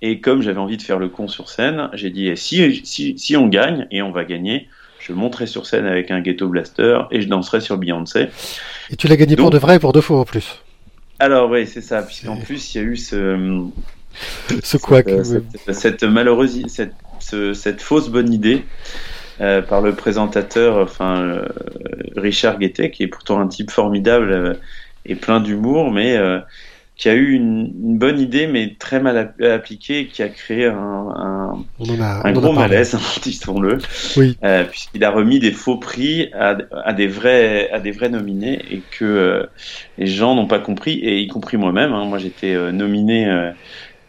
Et comme j'avais envie de faire le con sur scène, j'ai dit eh, si, si, si, on gagne et on va gagner, je monterai sur scène avec un ghetto blaster et je danserai sur Beyoncé. Et tu l'as gagné pour de vrai et pour deux fois en plus? Alors oui, c'est ça, puisqu'en plus il y a eu ce ce quoi cette, cette, malheureuse cette, cette fausse bonne idée euh, par le présentateur, enfin euh, Richard Guettet, qui est pourtant un type formidable euh, et plein d'humour, mais qui a eu une, bonne idée, mais très mal appliquée, qui a créé un, un, gros malaise, disons-le, oui. puisqu'il a remis des faux prix à, à, des vrais à des vrais nominés et que les gens n'ont pas compris, et y compris moi-même. Hein, moi, j'étais nominé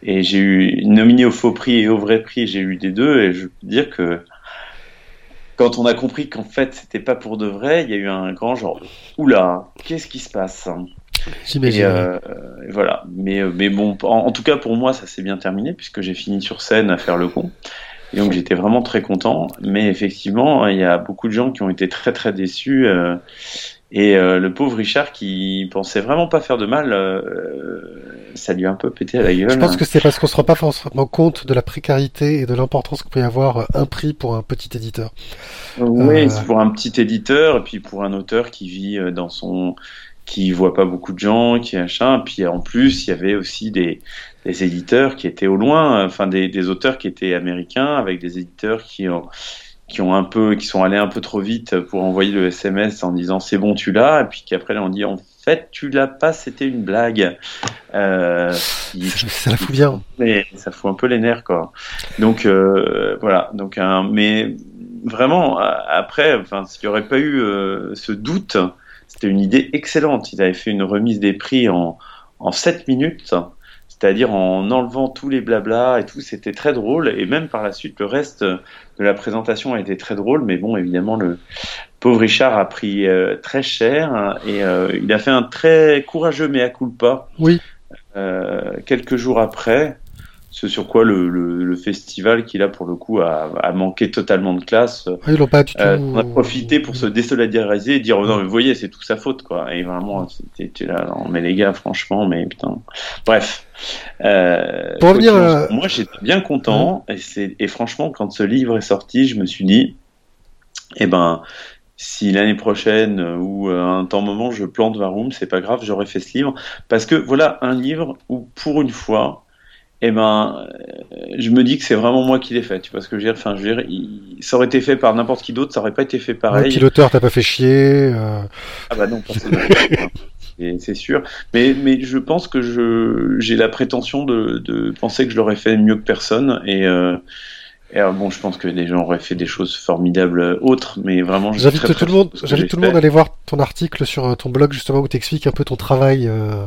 et j'ai eu nominé au faux prix et au vrai prix, j'ai eu des deux, et je peux dire que quand on a compris qu'en fait c'était pas pour de vrai, il y a eu un grand genre oula, qu'est-ce qui se passe? J'imagine. Euh, voilà. Mais, euh, mais bon, en, tout cas pour moi ça s'est bien terminé puisque j'ai fini sur scène à faire le con. Et donc j'étais vraiment très content. Mais effectivement, il y a beaucoup de gens qui ont été très très déçus. Euh, et euh, le pauvre Richard qui pensait vraiment pas faire de mal, euh, ça lui a un peu pété à la gueule. Je pense que c'est parce qu'on se rend pas forcément compte de la précarité et de l'importance que peut y avoir euh, un prix pour un petit éditeur. Oui, c'est pour un petit éditeur et puis pour un auteur qui vit dans son qui voit pas beaucoup de gens, qui machin. Puis en plus, il y avait aussi des, des éditeurs qui étaient au loin, enfin des, des auteurs qui étaient américains avec des éditeurs qui ont qui ont un peu, qui sont allés un peu trop vite pour envoyer le SMS en disant c'est bon tu l'as, et puis qu'après on dit en fait tu l'as pas, c'était une blague. Euh, ça la fout bien. Mais ça fout un peu les nerfs quoi. Donc euh, voilà, donc un, mais vraiment après, enfin s'il n'y aurait pas eu euh, ce doute, c'était une idée excellente. Ils avaient fait une remise des prix en en 7 minutes c'est-à-dire en enlevant tous les blabla et tout, c'était très drôle. Et même par la suite, le reste de la présentation a été très drôle. Mais bon, évidemment, le pauvre Richard a pris euh, très cher hein, et euh, il a fait un très courageux mea culpa. Oui. Euh, quelques jours après, ce sur quoi le, le, festival, qui là pour le coup a, a manqué totalement de classe, ah, pas du tout... on a profité pour se désolidariser et dire oh non mais vous voyez c'est tout sa faute quoi. Et vraiment c'était là, non, mais les gars franchement mais putain. Bref. Euh, pour revenir, euh, moi j'étais bien content et et franchement quand ce livre est sorti je me suis dit eh ben si l'année prochaine ou un temps moment je plante Varum, c'est pas grave, j'aurais fait ce livre parce que voilà un livre où pour une fois eh ben, euh, je me dis que c'est vraiment moi qui l'ai fait. Tu vois ce que je veux dire? Enfin, je veux dire, ça aurait été fait par n'importe qui d'autre, ça aurait pas été fait pareil. Ouais, l'auteur t'as pas fait chier. Euh... Ah bah non, c'est sûr. Mais mais je pense que je j'ai la prétention de, de penser que je l'aurais fait mieux que personne et. Euh, et alors bon, je pense que les gens auraient fait des choses formidables autres, mais vraiment. J'invite tout le monde, j'invite tout le monde à aller voir ton article sur ton blog justement où tu expliques un peu ton travail euh,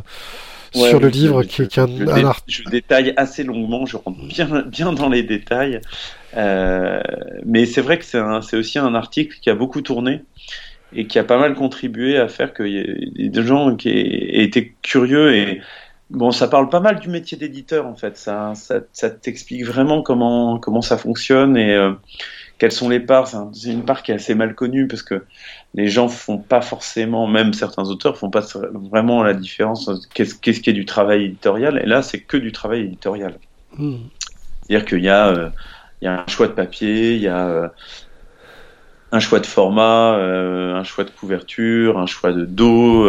sur le livre qui, est un, je, je, détaille assez longuement, je rentre bien, bien dans les détails. Euh, mais c'est vrai que c'est aussi un article qui a beaucoup tourné et qui a pas mal contribué à faire y ait des gens qui aient été curieux et bon, ça parle pas mal du métier d'éditeur en fait. Ça, ça, ça t'explique vraiment comment comment ça fonctionne et euh, quelles sont les parts. C'est une part qui est assez mal connue parce que les gens font pas forcément, même certains auteurs font pas vraiment la différence. Qu'est-ce qui est du travail éditorial Et là, c'est que du travail éditorial. Hmm. C'est-à-dire qu'il y a euh, y a un choix de papier, il y a euh, un choix de format, euh, un choix de couverture, un choix de dos.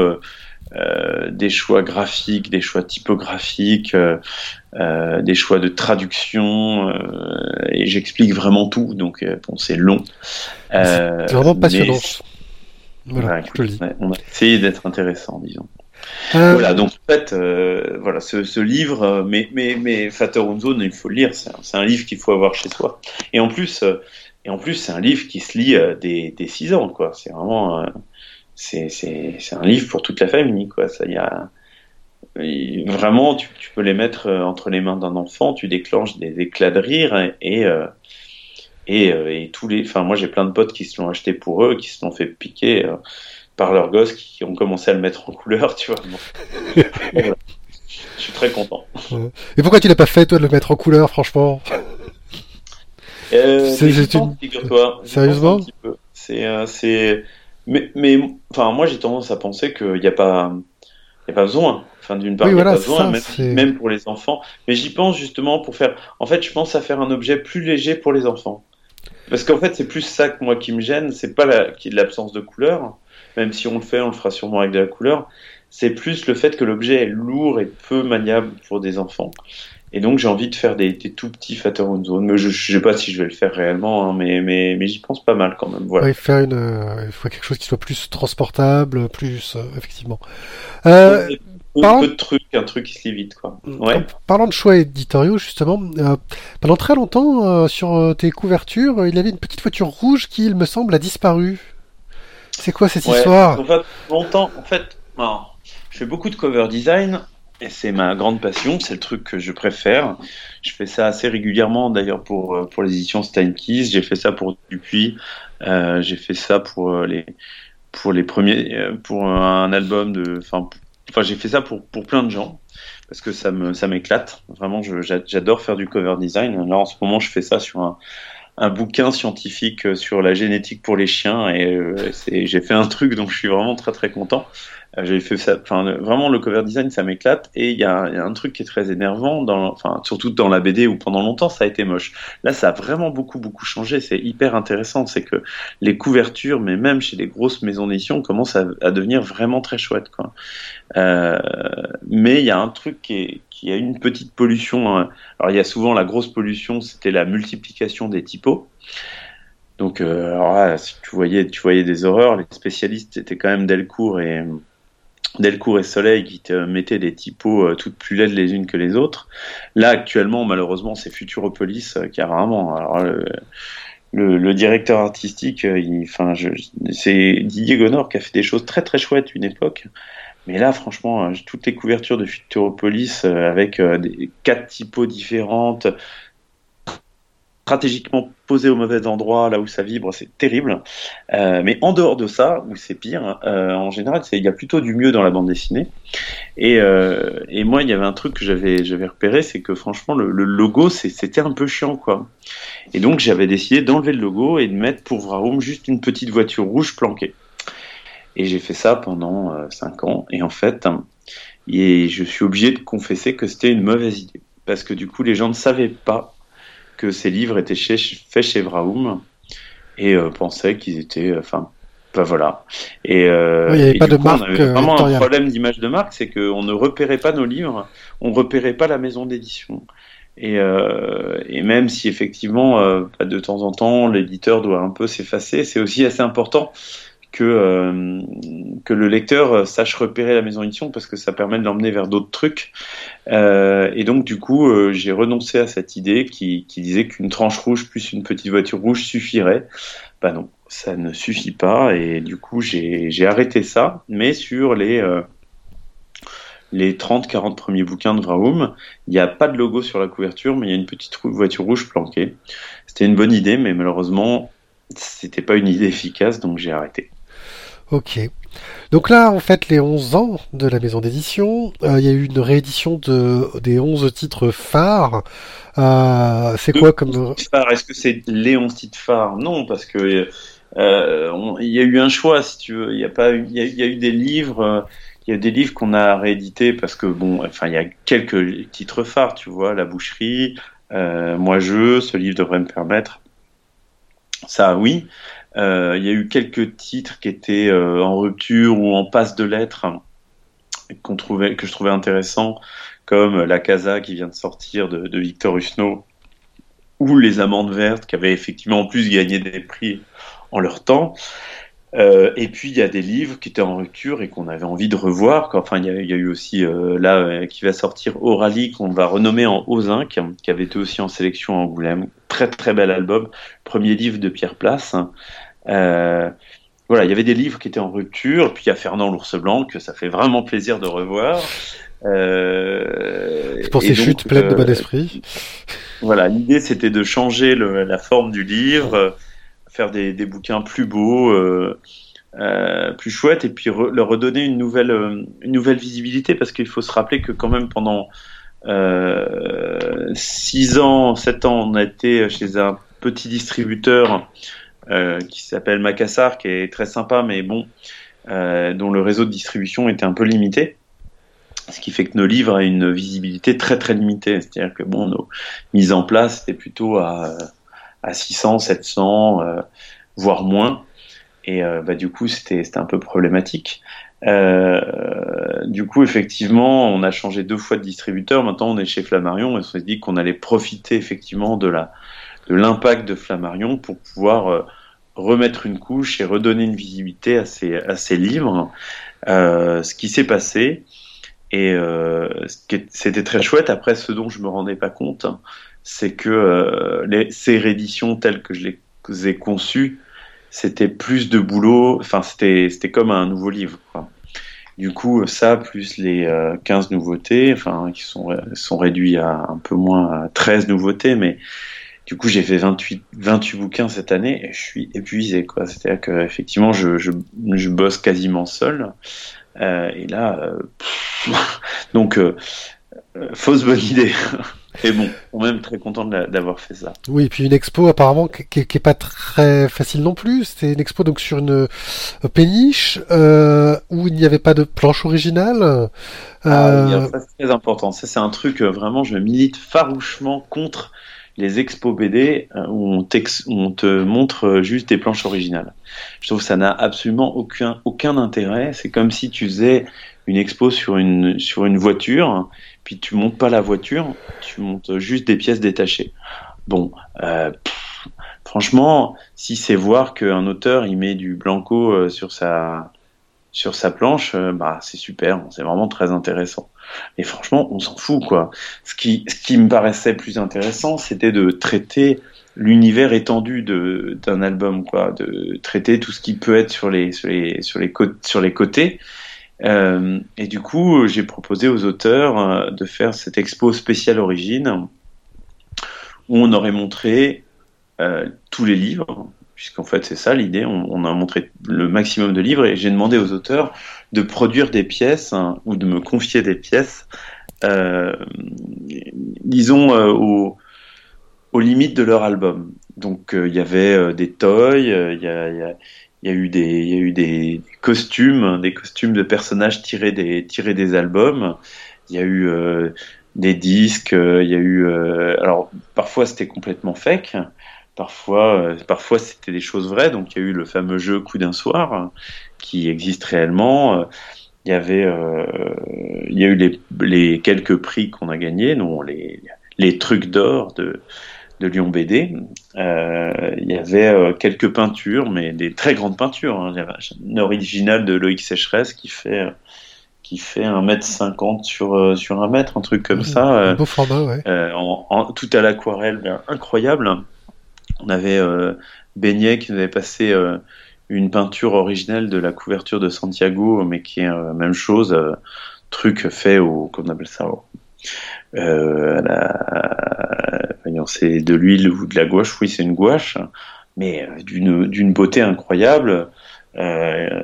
euh, des choix graphiques, des choix typographiques, euh, des choix de traduction, et j'explique vraiment tout, donc bon, c'est long. c'est vraiment passionnant. Voilà, on a essayé d'être intéressant, disons. Voilà, donc en fait, voilà, ce, livre, mais, mais, mais Fatter Zone, il faut le lire, c'est un, livre qu'il faut avoir chez soi. Et en plus, et en plus, c'est un livre qui se lit dès, dès 6 ans, quoi. C'est vraiment, c'est un livre pour toute la famille, quoi. Ça, y a, vraiment, tu, peux les mettre euh, entre les mains d'un enfant, tu déclenches des éclats de rire et, euh, euh, et, tous les. Enfin, moi, j'ai plein de potes qui se l'ont acheté pour eux, qui se l'ont fait piquer par leurs gosses qui ont commencé à le mettre en couleur, tu vois. Je suis très content. Et pourquoi tu l'as pas fait, toi, de le mettre en couleur, franchement? C'est une... Sérieusement? C'est mais, mais enfin, moi, j'ai tendance à penser qu'il n'y a pas, y a pas besoin. Enfin, d'une part, il n'y a pas besoin, même, pour les enfants. Mais j'y pense justement pour faire. En fait, je pense à faire un objet plus léger pour les enfants. Parce qu'en fait, c'est plus ça que moi qui me gêne. C'est pas l'absence de couleur. Même si on le fait, on le fera sûrement avec de la couleur. C'est plus le fait que l'objet est lourd et peu maniable pour des enfants. Et donc j'ai envie de faire des, tout petits Fatter Zone. Mais je ne sais pas si je vais le faire réellement, hein, mais, mais, mais j'y pense pas mal quand même. Voilà. faire une, euh, il faut quelque chose qui soit plus transportable, plus euh, effectivement. Euh, parlant... peu de trucs, un truc qui se lit vite quoi. Ouais. Parlant de choix éditoriaux justement, euh, pendant très longtemps sur tes couvertures, il y avait une petite voiture rouge qui, il me semble, a disparu. C'est quoi cette histoire? En fait, longtemps, en fait, je fais beaucoup de cover design et c'est ma grande passion, c'est le truc que je préfère. Je fais ça assez régulièrement d'ailleurs pour, euh, pour les éditions Steinkeys, j'ai fait ça pour Dupuis, euh, j'ai fait ça pour euh, les, pour les premiers, euh, pour un album de. Enfin, enfin j'ai fait ça pour, pour plein de gens parce que ça me ça m'éclate. Vraiment, j'adore faire du cover design. Là en ce moment, je fais ça sur un, un bouquin scientifique sur la génétique pour les chiens et j'ai fait un truc dont je suis vraiment très très content. Euh, j'ai fait ça, enfin, vraiment le cover design, ça m'éclate. Et il y, a un truc qui est très énervant, dans, enfin, surtout dans la BD où pendant longtemps ça a été moche. Là, ça a vraiment beaucoup, beaucoup changé. C'est hyper intéressant. C'est que les couvertures, mais même chez les grosses maisons d'édition, commencent à, à, devenir vraiment très chouettes, quoi. Euh, mais il y a un truc qui, qui a une petite pollution. Hein. Alors, il y a souvent la grosse pollution, c'était la multiplication des typos. Donc, euh, si tu voyais, tu voyais des horreurs, les spécialistes étaient quand même Delcourt et Delcourt et Soleil qui te mettaient des typos euh, toutes plus laides les unes que les autres. Là, actuellement, malheureusement, c'est Futuropolis euh, carrément. Alors, le, directeur artistique, euh, enfin, c'est Didier Gonor qui a fait des choses très très chouettes une époque. Mais là, franchement, toutes les couvertures de Futuropolis avec des quatre typos différentes, stratégiquement posé au mauvais endroit, là où ça vibre, c'est terrible. Euh, mais en dehors de ça, où c'est pire, euh, en général, il y a plutôt du mieux dans la bande dessinée. Et, euh, moi, il y avait un truc que j'avais repéré, c'est que franchement, le, logo, c'était un peu chiant, quoi. Et donc, j'avais décidé d'enlever le logo et de mettre pour Vraum juste une petite voiture rouge planquée. Et j'ai fait ça pendant 5 ans. Et en fait, je suis obligé de confesser que c'était une mauvaise idée. Parce que du coup, les gens ne savaient pas que ces livres étaient faits chez Vraum et euh, pensaient qu'ils étaient, euh, enfin, ben voilà. Et, euh, il avait pas de marque. On avait vraiment un problème d'image de marque, c'est qu'on ne repérait pas nos livres, on repérait pas la maison d'édition. Et, et, même si effectivement, de temps en temps, l'éditeur doit un peu s'effacer, c'est aussi assez important que, euh, que le lecteur sache repérer la maison d'édition parce que ça permet de l'emmener vers d'autres trucs. Euh, et donc, du coup, euh, j'ai renoncé à cette idée qui, disait qu'une tranche rouge plus une petite voiture rouge suffirait. Bah non, ça ne suffit pas. Et du coup, j'ai arrêté ça. Mais sur les, les 30-40 premiers bouquins de Vraum, il n'y a pas de logo sur la couverture, mais il y a une petite voiture rouge planquée. C'était une bonne idée, mais malheureusement, c'était pas une idée efficace, donc j'ai arrêté. Ok. Donc là, en fait, les 11 ans de la maison d'édition, euh, il y a eu une réédition de, des 11 titres phares. Euh, c'est quoi comme... Est-ce que c'est les 11 titres phares? Non, parce que euh, il y a eu un choix, si tu veux. Il y a pas, il y, a eu des livres. il y a des livres qu'on a réédités parce que bon, enfin, il y a quelques titres phares, tu vois, La Boucherie, Moi Je, ce livre devrait me permettre. Ça, oui. Euh, il y a eu quelques titres qui étaient euh, en rupture ou en passe de lettres. que je trouvais intéressant, comme La Casa qui vient de sortir de, de Victor Husneau, ou Les Amandes Vertes qui avaient effectivement en plus gagné des prix en leur temps. Euh, et puis il y a des livres qui étaient en rupture et qu'on avait envie de revoir. Enfin, il y a, il y a eu aussi euh, là euh, qui va sortir Orally qu'on va renommer en Ozinc, qui avait été aussi en sélection à Angoulême. Très très bel album, premier livre de Pierre Place. Euh, voilà, il y avait des livres qui étaient en rupture. Puis il y a Fernand l'ours blanc que ça fait vraiment plaisir de revoir. Euh, pour ces chutes pleines de bon esprit. Voilà, l'idée c'était de changer le, la forme du livre faire des, bouquins plus beaux, euh, euh, plus chouettes, et puis leur redonner une nouvelle, euh, une nouvelle visibilité, parce qu'il faut se rappeler que quand même pendant 6 ans, 7 ans, on a été chez un petit distributeur qui s'appelle Macassar, qui est très sympa, mais bon, dont le réseau de distribution était un peu limité ce qui fait que nos livres ont une visibilité très très limitée. C'est-à-dire que bon, nos mises en place c'était plutôt à à 600, 700, euh, voire moins. Et euh, bah, du coup, c'était un peu problématique. Euh, du coup, effectivement, on a changé deux fois de distributeur. Maintenant, on est chez Flammarion et on s'est dit qu'on allait profiter effectivement de la de l'impact de Flammarion pour pouvoir remettre une couche et redonner une visibilité à ces, à ces livres. Euh, ce qui s'est passé et euh, c'était très chouette. Après, ce dont je me rendais pas compte, c'est que euh, ces rééditions telles que je les ai conçues, c'était plus de boulot, enfin c'était comme un nouveau livre. Du coup, ça plus les 15 euh, nouveautés, enfin qui sont sont réduits à un peu moins à 13 nouveautés, mais du coup, j'ai fait 28, 28 bouquins cette année et je suis épuisé. C'est-à-dire que effectivement, je, je, je, bosse quasiment seul. Euh, et là, euh, donc, euh, fausse bonne idée. Et bon, on est même très content d'avoir fait ça. Oui, et puis une expo apparemment qui, qui est pas très facile non plus. C'était une expo donc sur une euh, péniche euh, où il n'y avait pas de planche originale. Ah, euh... c'est très important. Ça, c'est un truc vraiment. Je milite farouchement contre les expos BD où on, on, te montre juste des planches originales. Je trouve que ça n'a absolument aucun aucun intérêt. C'est comme si tu faisais une expo sur une sur une voiture puis tu montes pas la voiture, tu montes juste des pièces détachées. Bon, euh, franchement, si c'est voir qu'un auteur il met du blanco euh, sur sa sur sa planche, euh, bah c'est super, c'est vraiment très intéressant. Et franchement, on s'en fout quoi. Ce qui ce qui me paraissait plus intéressant, c'était de traiter l'univers étendu d'un album quoi, de traiter tout ce qui peut être sur les sur les, sur les côtés euh, et du coup, j'ai proposé aux auteurs euh, de faire cette expo spéciale origine où on aurait montré euh, tous les livres, puisqu'en fait c'est ça l'idée, on, a montré le maximum de livres et j'ai demandé aux auteurs de produire des pièces hein, ou de me confier des pièces, euh, disons aux, limites de leur album. Donc il y avait des toys, il a, y il y a eu des, il y a eu des costumes, des costumes de personnages tirés des, tirés des albums. Il y a eu euh, des disques. Euh, il y a eu, euh, alors parfois c'était complètement fake. Parfois, parfois c'était des choses vraies. Donc il y a eu le fameux jeu Coup d'un soir qui existe réellement. Il y avait, il y a eu les, les quelques prix qu'on a gagnés, non les, les trucs d'or de de Lyon BD. Euh, il y avait euh, quelques peintures, mais des très grandes peintures. Hein. Il y avait une originale de Loïc Sécheresse qui fait euh, qui fait 1m50 sur, sur 1 mètre, un truc comme ça. Un beau format, ouais. en, tout à l'aquarelle, incroyable. On avait Beignet qui nous avait passé une peinture originelle de la couverture de Santiago, mais qui est la même chose, truc fait au, comment on appelle ça, euh, c'est de l'huile ou de la gouache, oui, c'est une gouache, mais euh, d'une beauté incroyable. Euh,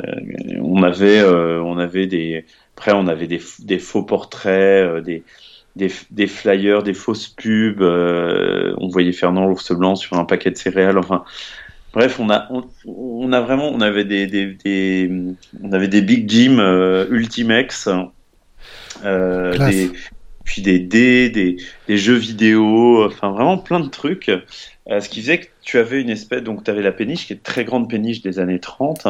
on avait, on avait des, après on avait des, faux portraits, des, des, flyers, des fausses pubs. on voyait Fernand l'ours blanc sur un paquet de céréales. Enfin, bref, on a, on, a vraiment, on avait des, des, on avait des big Jim Ultimex, des, puis des dés, des, jeux vidéo, enfin vraiment plein de trucs. Euh, ce qui faisait que tu avais une espèce, donc tu avais la péniche qui est très grande péniche des années 30,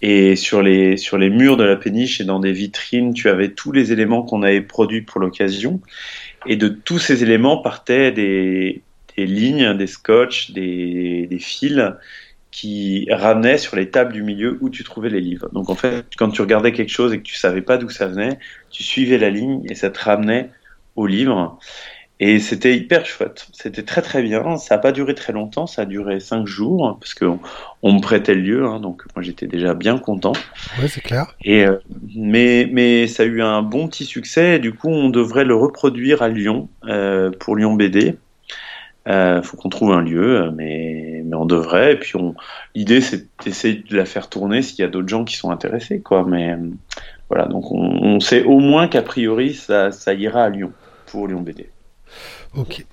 Et sur les, sur les murs de la péniche et dans des vitrines, tu avais tous les éléments qu'on avait produits pour l'occasion. Et de tous ces éléments partaient des, des lignes, des scotch, des, des fils qui ramenaient sur les tables du milieu où tu trouvais les livres. Donc en fait, quand tu regardais quelque chose et que tu savais pas d'où ça venait, tu suivais la ligne et ça te ramenait au livre. Et c'était hyper chouette. C'était très très bien. Ça n'a pas duré très longtemps. Ça a duré cinq jours parce qu'on on me prêtait le lieu. Hein, donc moi j'étais déjà bien content. Ouais, c'est clair. Et euh, mais mais ça a eu un bon petit succès. Et du coup, on devrait le reproduire à Lyon euh, pour Lyon BD. Euh, faut qu'on trouve un lieu, mais, mais on devrait. Et puis, on... l'idée, c'est d'essayer de la faire tourner s'il y a d'autres gens qui sont intéressés, quoi. Mais voilà, donc on, on sait au moins qu'a priori, ça, ça ira à Lyon pour Lyon BD. Ok.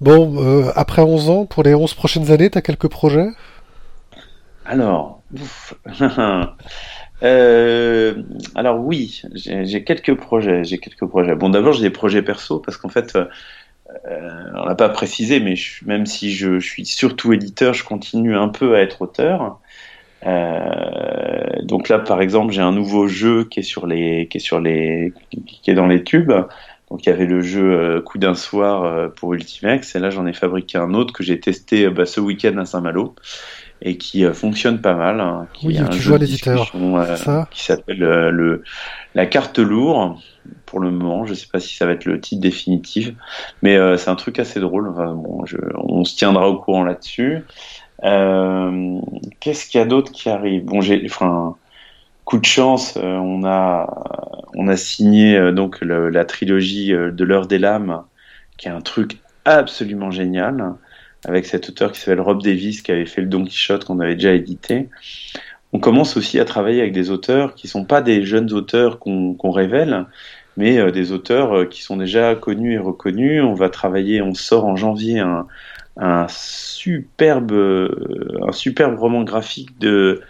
Bon, euh, après 11 ans, pour les 11 prochaines années, tu as quelques projets? Alors, euh, alors oui, j'ai quelques projets. J'ai quelques projets. Bon, d'abord, j'ai des projets perso parce qu'en fait, euh, on l'a pas précisé, mais je, même si je, je, suis surtout éditeur, je continue un peu à être auteur. Euh, donc là, par exemple, j'ai un nouveau jeu qui est sur les, qui est sur les, qui est dans les tubes. Donc il y avait le jeu euh, Coup d'un soir euh, pour Ultimex, et là j'en ai fabriqué un autre que j'ai testé euh, bah, ce week-end à Saint-Malo et qui fonctionne pas mal. Hein, qui oui, est un tu jeu joues à de l'éditeur. qui s'appelle le la carte lourde pour le moment. Je sais pas si ça va être le titre définitif, mais euh, c'est un truc assez drôle. Enfin, bon, je, on se tiendra au courant là-dessus. Euh, Qu'est-ce qu'il y a d'autre qui arrive? Bon, j'ai, enfin, coup de chance, euh, on a on a signé euh, donc le, la trilogie euh, de l'heure des lames, qui est un truc absolument génial, avec cet auteur qui s'appelle Rob Davis, qui avait fait le Don Quichotte qu'on avait déjà édité. On commence aussi à travailler avec des auteurs qui sont pas des jeunes auteurs qu'on qu'on révèle, mais des auteurs qui sont déjà connus et reconnus. On va travailler, on sort en janvier un, un superbe, un superbe roman graphique de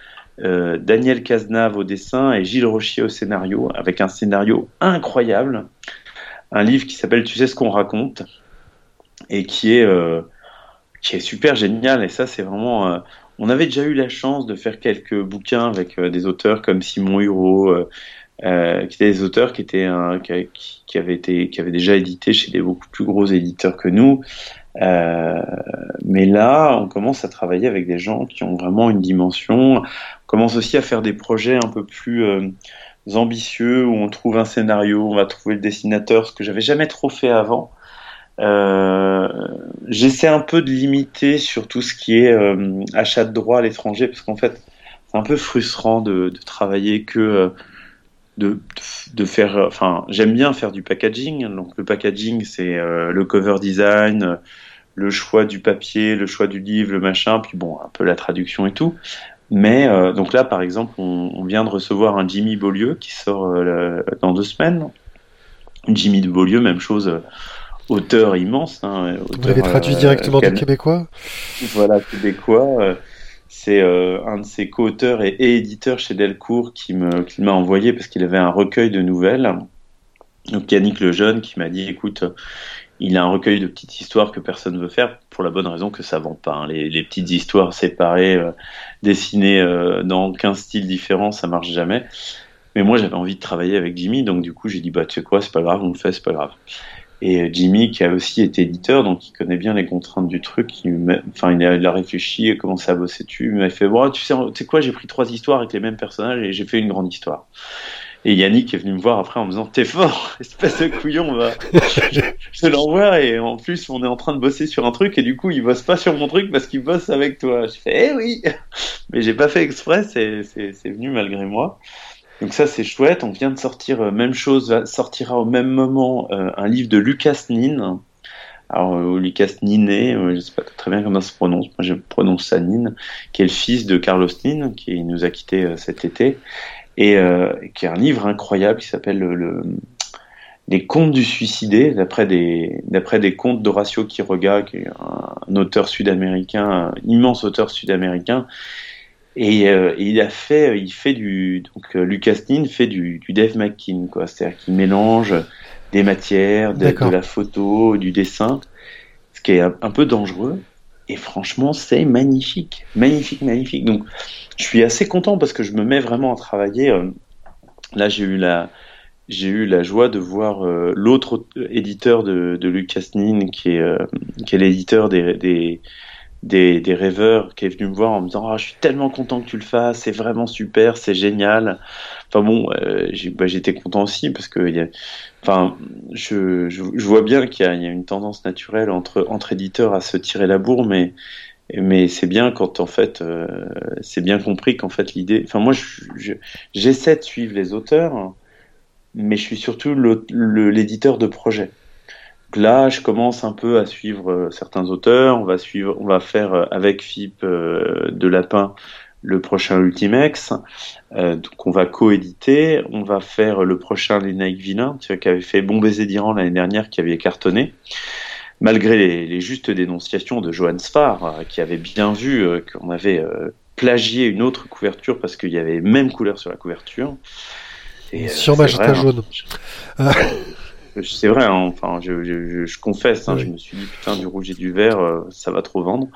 euh, Daniel Cazenave au dessin et Gilles Rochier au scénario, avec un scénario incroyable. Un livre qui s'appelle Tu sais ce qu'on raconte et qui est, euh, qui est super génial. Et ça, c'est vraiment. euh, on avait déjà eu la chance de faire quelques bouquins avec des auteurs comme Simon Hureau, qui étaient des auteurs qui étaient qui, avaient été qui déjà édité chez des beaucoup plus gros éditeurs que nous. Mais là, on commence à travailler avec des gens qui ont vraiment une dimension. Commence aussi à faire des projets un peu plus euh, ambitieux où on trouve un scénario, on va trouver le dessinateur, ce que j'avais jamais trop fait avant. Euh, J'essaie un peu de limiter sur tout ce qui est euh, achat de droits à l'étranger parce qu'en fait, c'est un peu frustrant de, de travailler que de, de faire. Enfin, j'aime bien faire du packaging. Donc le packaging, c'est le cover design, le choix du papier, le choix du livre, le machin, puis bon, un peu la traduction et tout. Mais euh, donc là, par exemple, on, on vient de recevoir un Jimmy Beaulieu qui sort euh, dans deux semaines. Jimmy de Beaulieu, même chose, euh, auteur immense. Hein, Vous l'avez traduit euh, directement du québécois voilà, québécois. C'est un de ses co-auteurs et, et éditeurs chez Delcourt qui m'a envoyé parce qu'il avait un recueil de nouvelles. Donc Yannick Lejeune qui m'a dit écoute, il a un recueil de petites histoires que personne ne veut faire pour la bonne raison que ça vend pas. hein. Les, petites histoires séparées, euh, dessinées euh, dans 15 styles différents, ça marche jamais. Mais moi j'avais envie de travailler avec Jimmy, donc du coup j'ai dit bah tu sais quoi, c'est pas grave, on le fait, c'est pas grave. Et euh, Jimmy, qui a aussi été éditeur, donc il connaît bien les contraintes du truc, il, enfin, il, a, réfléchi, il a commencé à bosser dessus, il m'a fait, bon, sais, tu sais quoi, j'ai pris trois histoires avec les mêmes personnages et j'ai fait une grande histoire. Et Yannick est venu me voir après en me disant, t'es fort, espèce de couillon, on va, je l'envoie et en plus on est en train de bosser sur un truc et du coup il bosse pas sur mon truc parce qu'il bosse avec toi. Je fais, eh oui, mais j'ai pas fait exprès, c'est, venu malgré moi. Donc ça c'est chouette, on vient de sortir, euh, même chose, sortira au même moment euh, un livre de Lucas Nin. Alors euh, Lucas Ninet, je sais pas très bien comment ça se prononce, moi je prononce ça Nin, qui est le fils de Carlos Nin, qui nous a quittés cet été, et euh, qui est un livre incroyable qui s'appelle le, le- Les Contes du Suicidé, d'après des, d'après des contes d'Horacio Quiroga, qui est un, un auteur sud-américain, un immense auteur sud-américain, et, euh, et il a fait, il fait du, donc euh, Lucas Nin fait du, du Dave McKean, quoi. C'est-à-dire qu'il mélange des matières, de, la photo, du dessin, ce qui est un, un peu dangereux. Et franchement, c'est magnifique, magnifique, magnifique. Donc, je suis assez content parce que je me mets vraiment à travailler. Euh, là, j'ai eu la, j'ai eu la joie de voir euh, l'autre éditeur de, Lucas Nin, qui est, euh, qui est l'éditeur des, des, des, rêveurs, qui est venu me voir en me disant ah, Je suis tellement content que tu le fasses, c'est vraiment super, c'est génial. Enfin bon, bah, j'étais content aussi parce que enfin, je, vois bien qu'il y, a une tendance naturelle entre, éditeurs à se tirer la bourre, mais mais c'est bien quand en fait euh, c'est bien compris qu'en fait l'idée enfin moi j'essaie de suivre les auteurs mais je suis surtout l'éditeur de projet là je commence un peu à suivre euh, certains auteurs. On va suivre on va faire euh, avec Philippe de Lapin le prochain Ultimex donc on va coéditer on va faire le prochain Les Naïcs Vilains qui avait fait Bon baiser d'Iran l'année dernière qui avait cartonné malgré les, justes dénonciations de Johan Sfar, euh, qui avait bien vu euh, qu'on avait euh, plagié une autre couverture parce qu'il y avait même couleur sur la couverture. Et, sur Magenta hein. jaune. c'est vrai, hein, enfin, je, confesse, hein, je me suis dit putain du rouge et du vert, ça va trop vendre.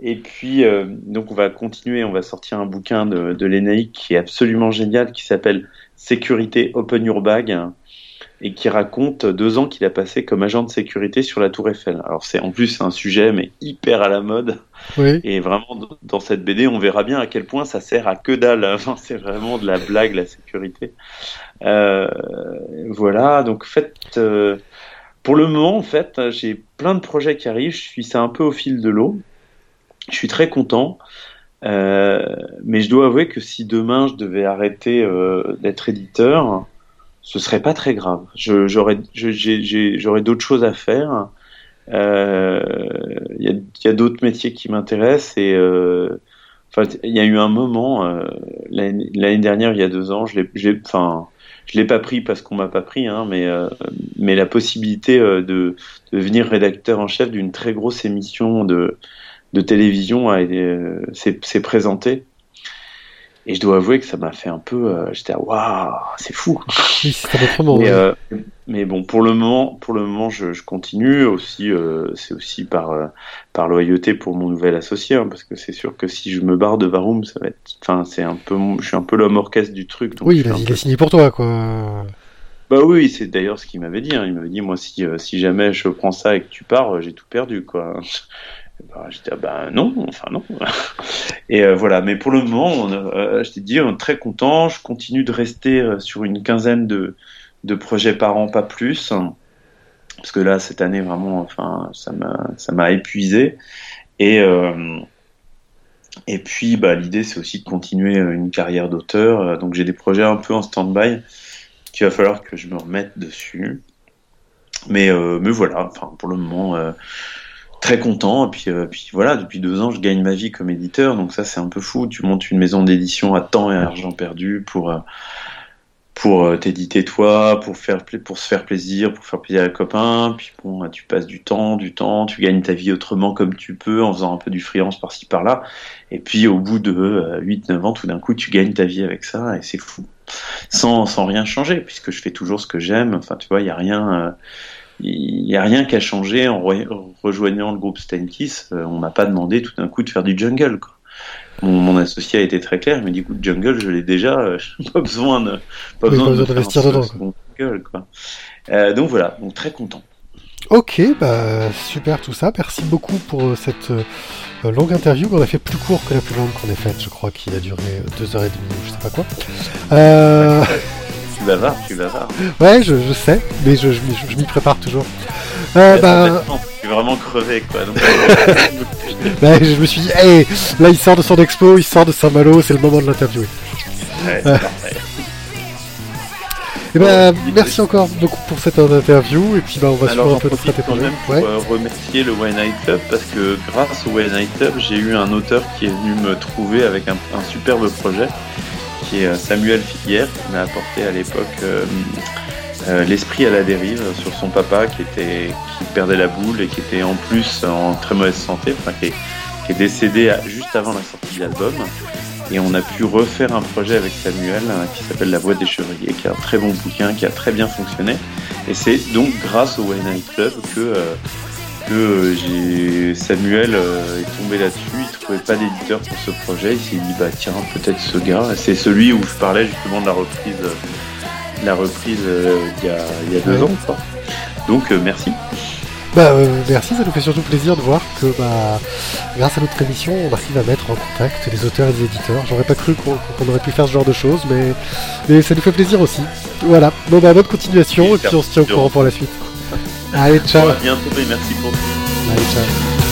Et puis, donc, on va continuer, on va sortir un bouquin de, de qui est absolument génial, qui s'appelle Sécurité Open Your Bag, et qui raconte deux ans qu'il a passé comme agent de sécurité sur la Tour Eiffel. Alors c'est en plus un sujet mais hyper à la mode. Et vraiment dans cette BD, on verra bien à quel point ça sert à que dalle. Enfin, c'est vraiment de la blague la sécurité. Euh, voilà, donc faites. Euh, pour le moment, en fait, j'ai plein de projets qui arrivent. Je suis ça un peu au fil de l'eau. Je suis très content. Euh, mais je dois avouer que si demain je devais arrêter euh, d'être éditeur, ce serait pas très grave. J'aurais d'autres choses à faire. Il euh, y a, a d'autres métiers qui m'intéressent et euh, enfin il y a eu un moment euh, l'année dernière, il y a deux ans, je l'ai enfin je l'ai pas pris parce qu'on m'a pas pris, hein, mais euh, mais la possibilité de, de devenir rédacteur en chef d'une très grosse émission de de télévision s'est présentée. Et je dois avouer que ça m'a fait un peu. Euh, J'étais waouh, c'est fou. Oui, mais, euh, mais bon, pour le moment, pour le moment, je, je continue aussi. Euh, c'est aussi par euh, par loyauté pour mon nouvel associé, hein, parce que c'est sûr que si je me barre de Varum, ça va être. Enfin, c'est un peu. Je suis un peu l'homme orchestre du truc. Donc oui, il, a, signé pour toi, quoi. Bah oui, c'est d'ailleurs ce qu'il m'avait dit. Hein. Il m'avait dit, moi, si, si jamais je prends ça et que tu pars, j'ai tout perdu, quoi. Bah, j'étais ah ben non, enfin non. Et euh, voilà, mais pour le moment, euh, je t'ai dit, on est très content. Je continue de rester euh, sur une quinzaine de, de projets par an, pas plus, parce que là cette année vraiment, enfin, ça m'a ça m'a épuisé. Et et puis, bah, l'idée c'est aussi de continuer une carrière d'auteur. Donc j'ai des projets un peu en stand-by qu'il va falloir que je me remette dessus. Mais mais voilà, enfin pour le moment très content. Et puis, euh, puis voilà, depuis deux ans, je gagne ma vie comme éditeur. Donc ça, c'est un peu fou. Tu montes une maison d'édition à temps et à argent perdu pour euh, euh, t'éditer toi, pour faire pour se faire plaisir, pour faire plaisir à copains. Puis bon, tu passes du temps, du temps, tu gagnes ta vie autrement comme tu peux en faisant un peu du freelance par-ci par-là. Et puis au bout de 8-9 ans, tout d'un coup, tu gagnes ta vie avec ça et c'est fou. Sans, sans rien changer, puisque je fais toujours ce que j'aime. Enfin, tu vois, il n'y a rien il n'y a rien qu'à changer en rejoignant le groupe Stenkiss. Euh, on m'a pas demandé tout d'un coup de faire du jungle. Quoi. Mon, associé a été très clair. Il m'a dit écoute, jungle, je l'ai déjà. Euh, pas besoin de pas besoin d'investir dedans. Jungle, quoi. Euh, donc voilà, donc très content. Ok, bah super tout ça. Merci beaucoup pour cette longue interview. On a fait plus court que la plus longue qu'on ait faite. Je crois qu'il a duré deux heures et demie je sais pas quoi. Euh bavard, tu bavardes. Ouais, je, je, sais, mais je, je, m'y prépare toujours. Euh, bah... Tu es vraiment crevé, quoi. Donc... bah, je me suis dit, hey, là il sort de son expo, il sort de Saint-Malo, c'est le moment de l'interviewer. Ouais, c'est parfait. Et eh ben, merci encore beaucoup pour cette interview et puis bah, on va suivre un peu de traiter pour ouais. Euh, remercier le One Night Club parce que grâce au One Night Club j'ai eu un auteur qui est venu me trouver avec un, un superbe projet qui est euh, Samuel Filière, qui m'a apporté à l'époque euh, euh, l'esprit à la dérive sur son papa qui perdait la boule et qui était en plus en très mauvaise santé, enfin qui est, décédé juste avant la sortie de l'album. Et on a pu refaire un projet avec Samuel qui s'appelle La Voix des Chevriers, qui est un très bon bouquin, qui a très bien fonctionné. Et c'est donc grâce au Wayne Club que que j'ai Samuel est tombé là-dessus, il trouvait pas d'éditeur pour ce projet, il s'est dit bah tiens peut-être ce gars, c'est celui où je parlais justement de la reprise, la reprise il y, a, il y a deux ans. Quoi. Donc merci. Bah, euh, merci, ça nous fait surtout plaisir de voir que bah, grâce à notre émission, on arrive à mettre en contact les auteurs et les éditeurs. J'aurais pas cru qu'on aurait pu faire ce genre de choses, mais, mais ça nous fait plaisir aussi. Voilà, bon bah bonne continuation et, puis on se tient au courant pour la suite. Allez, ciao. à bientôt et merci pour tout. Allez, ciao.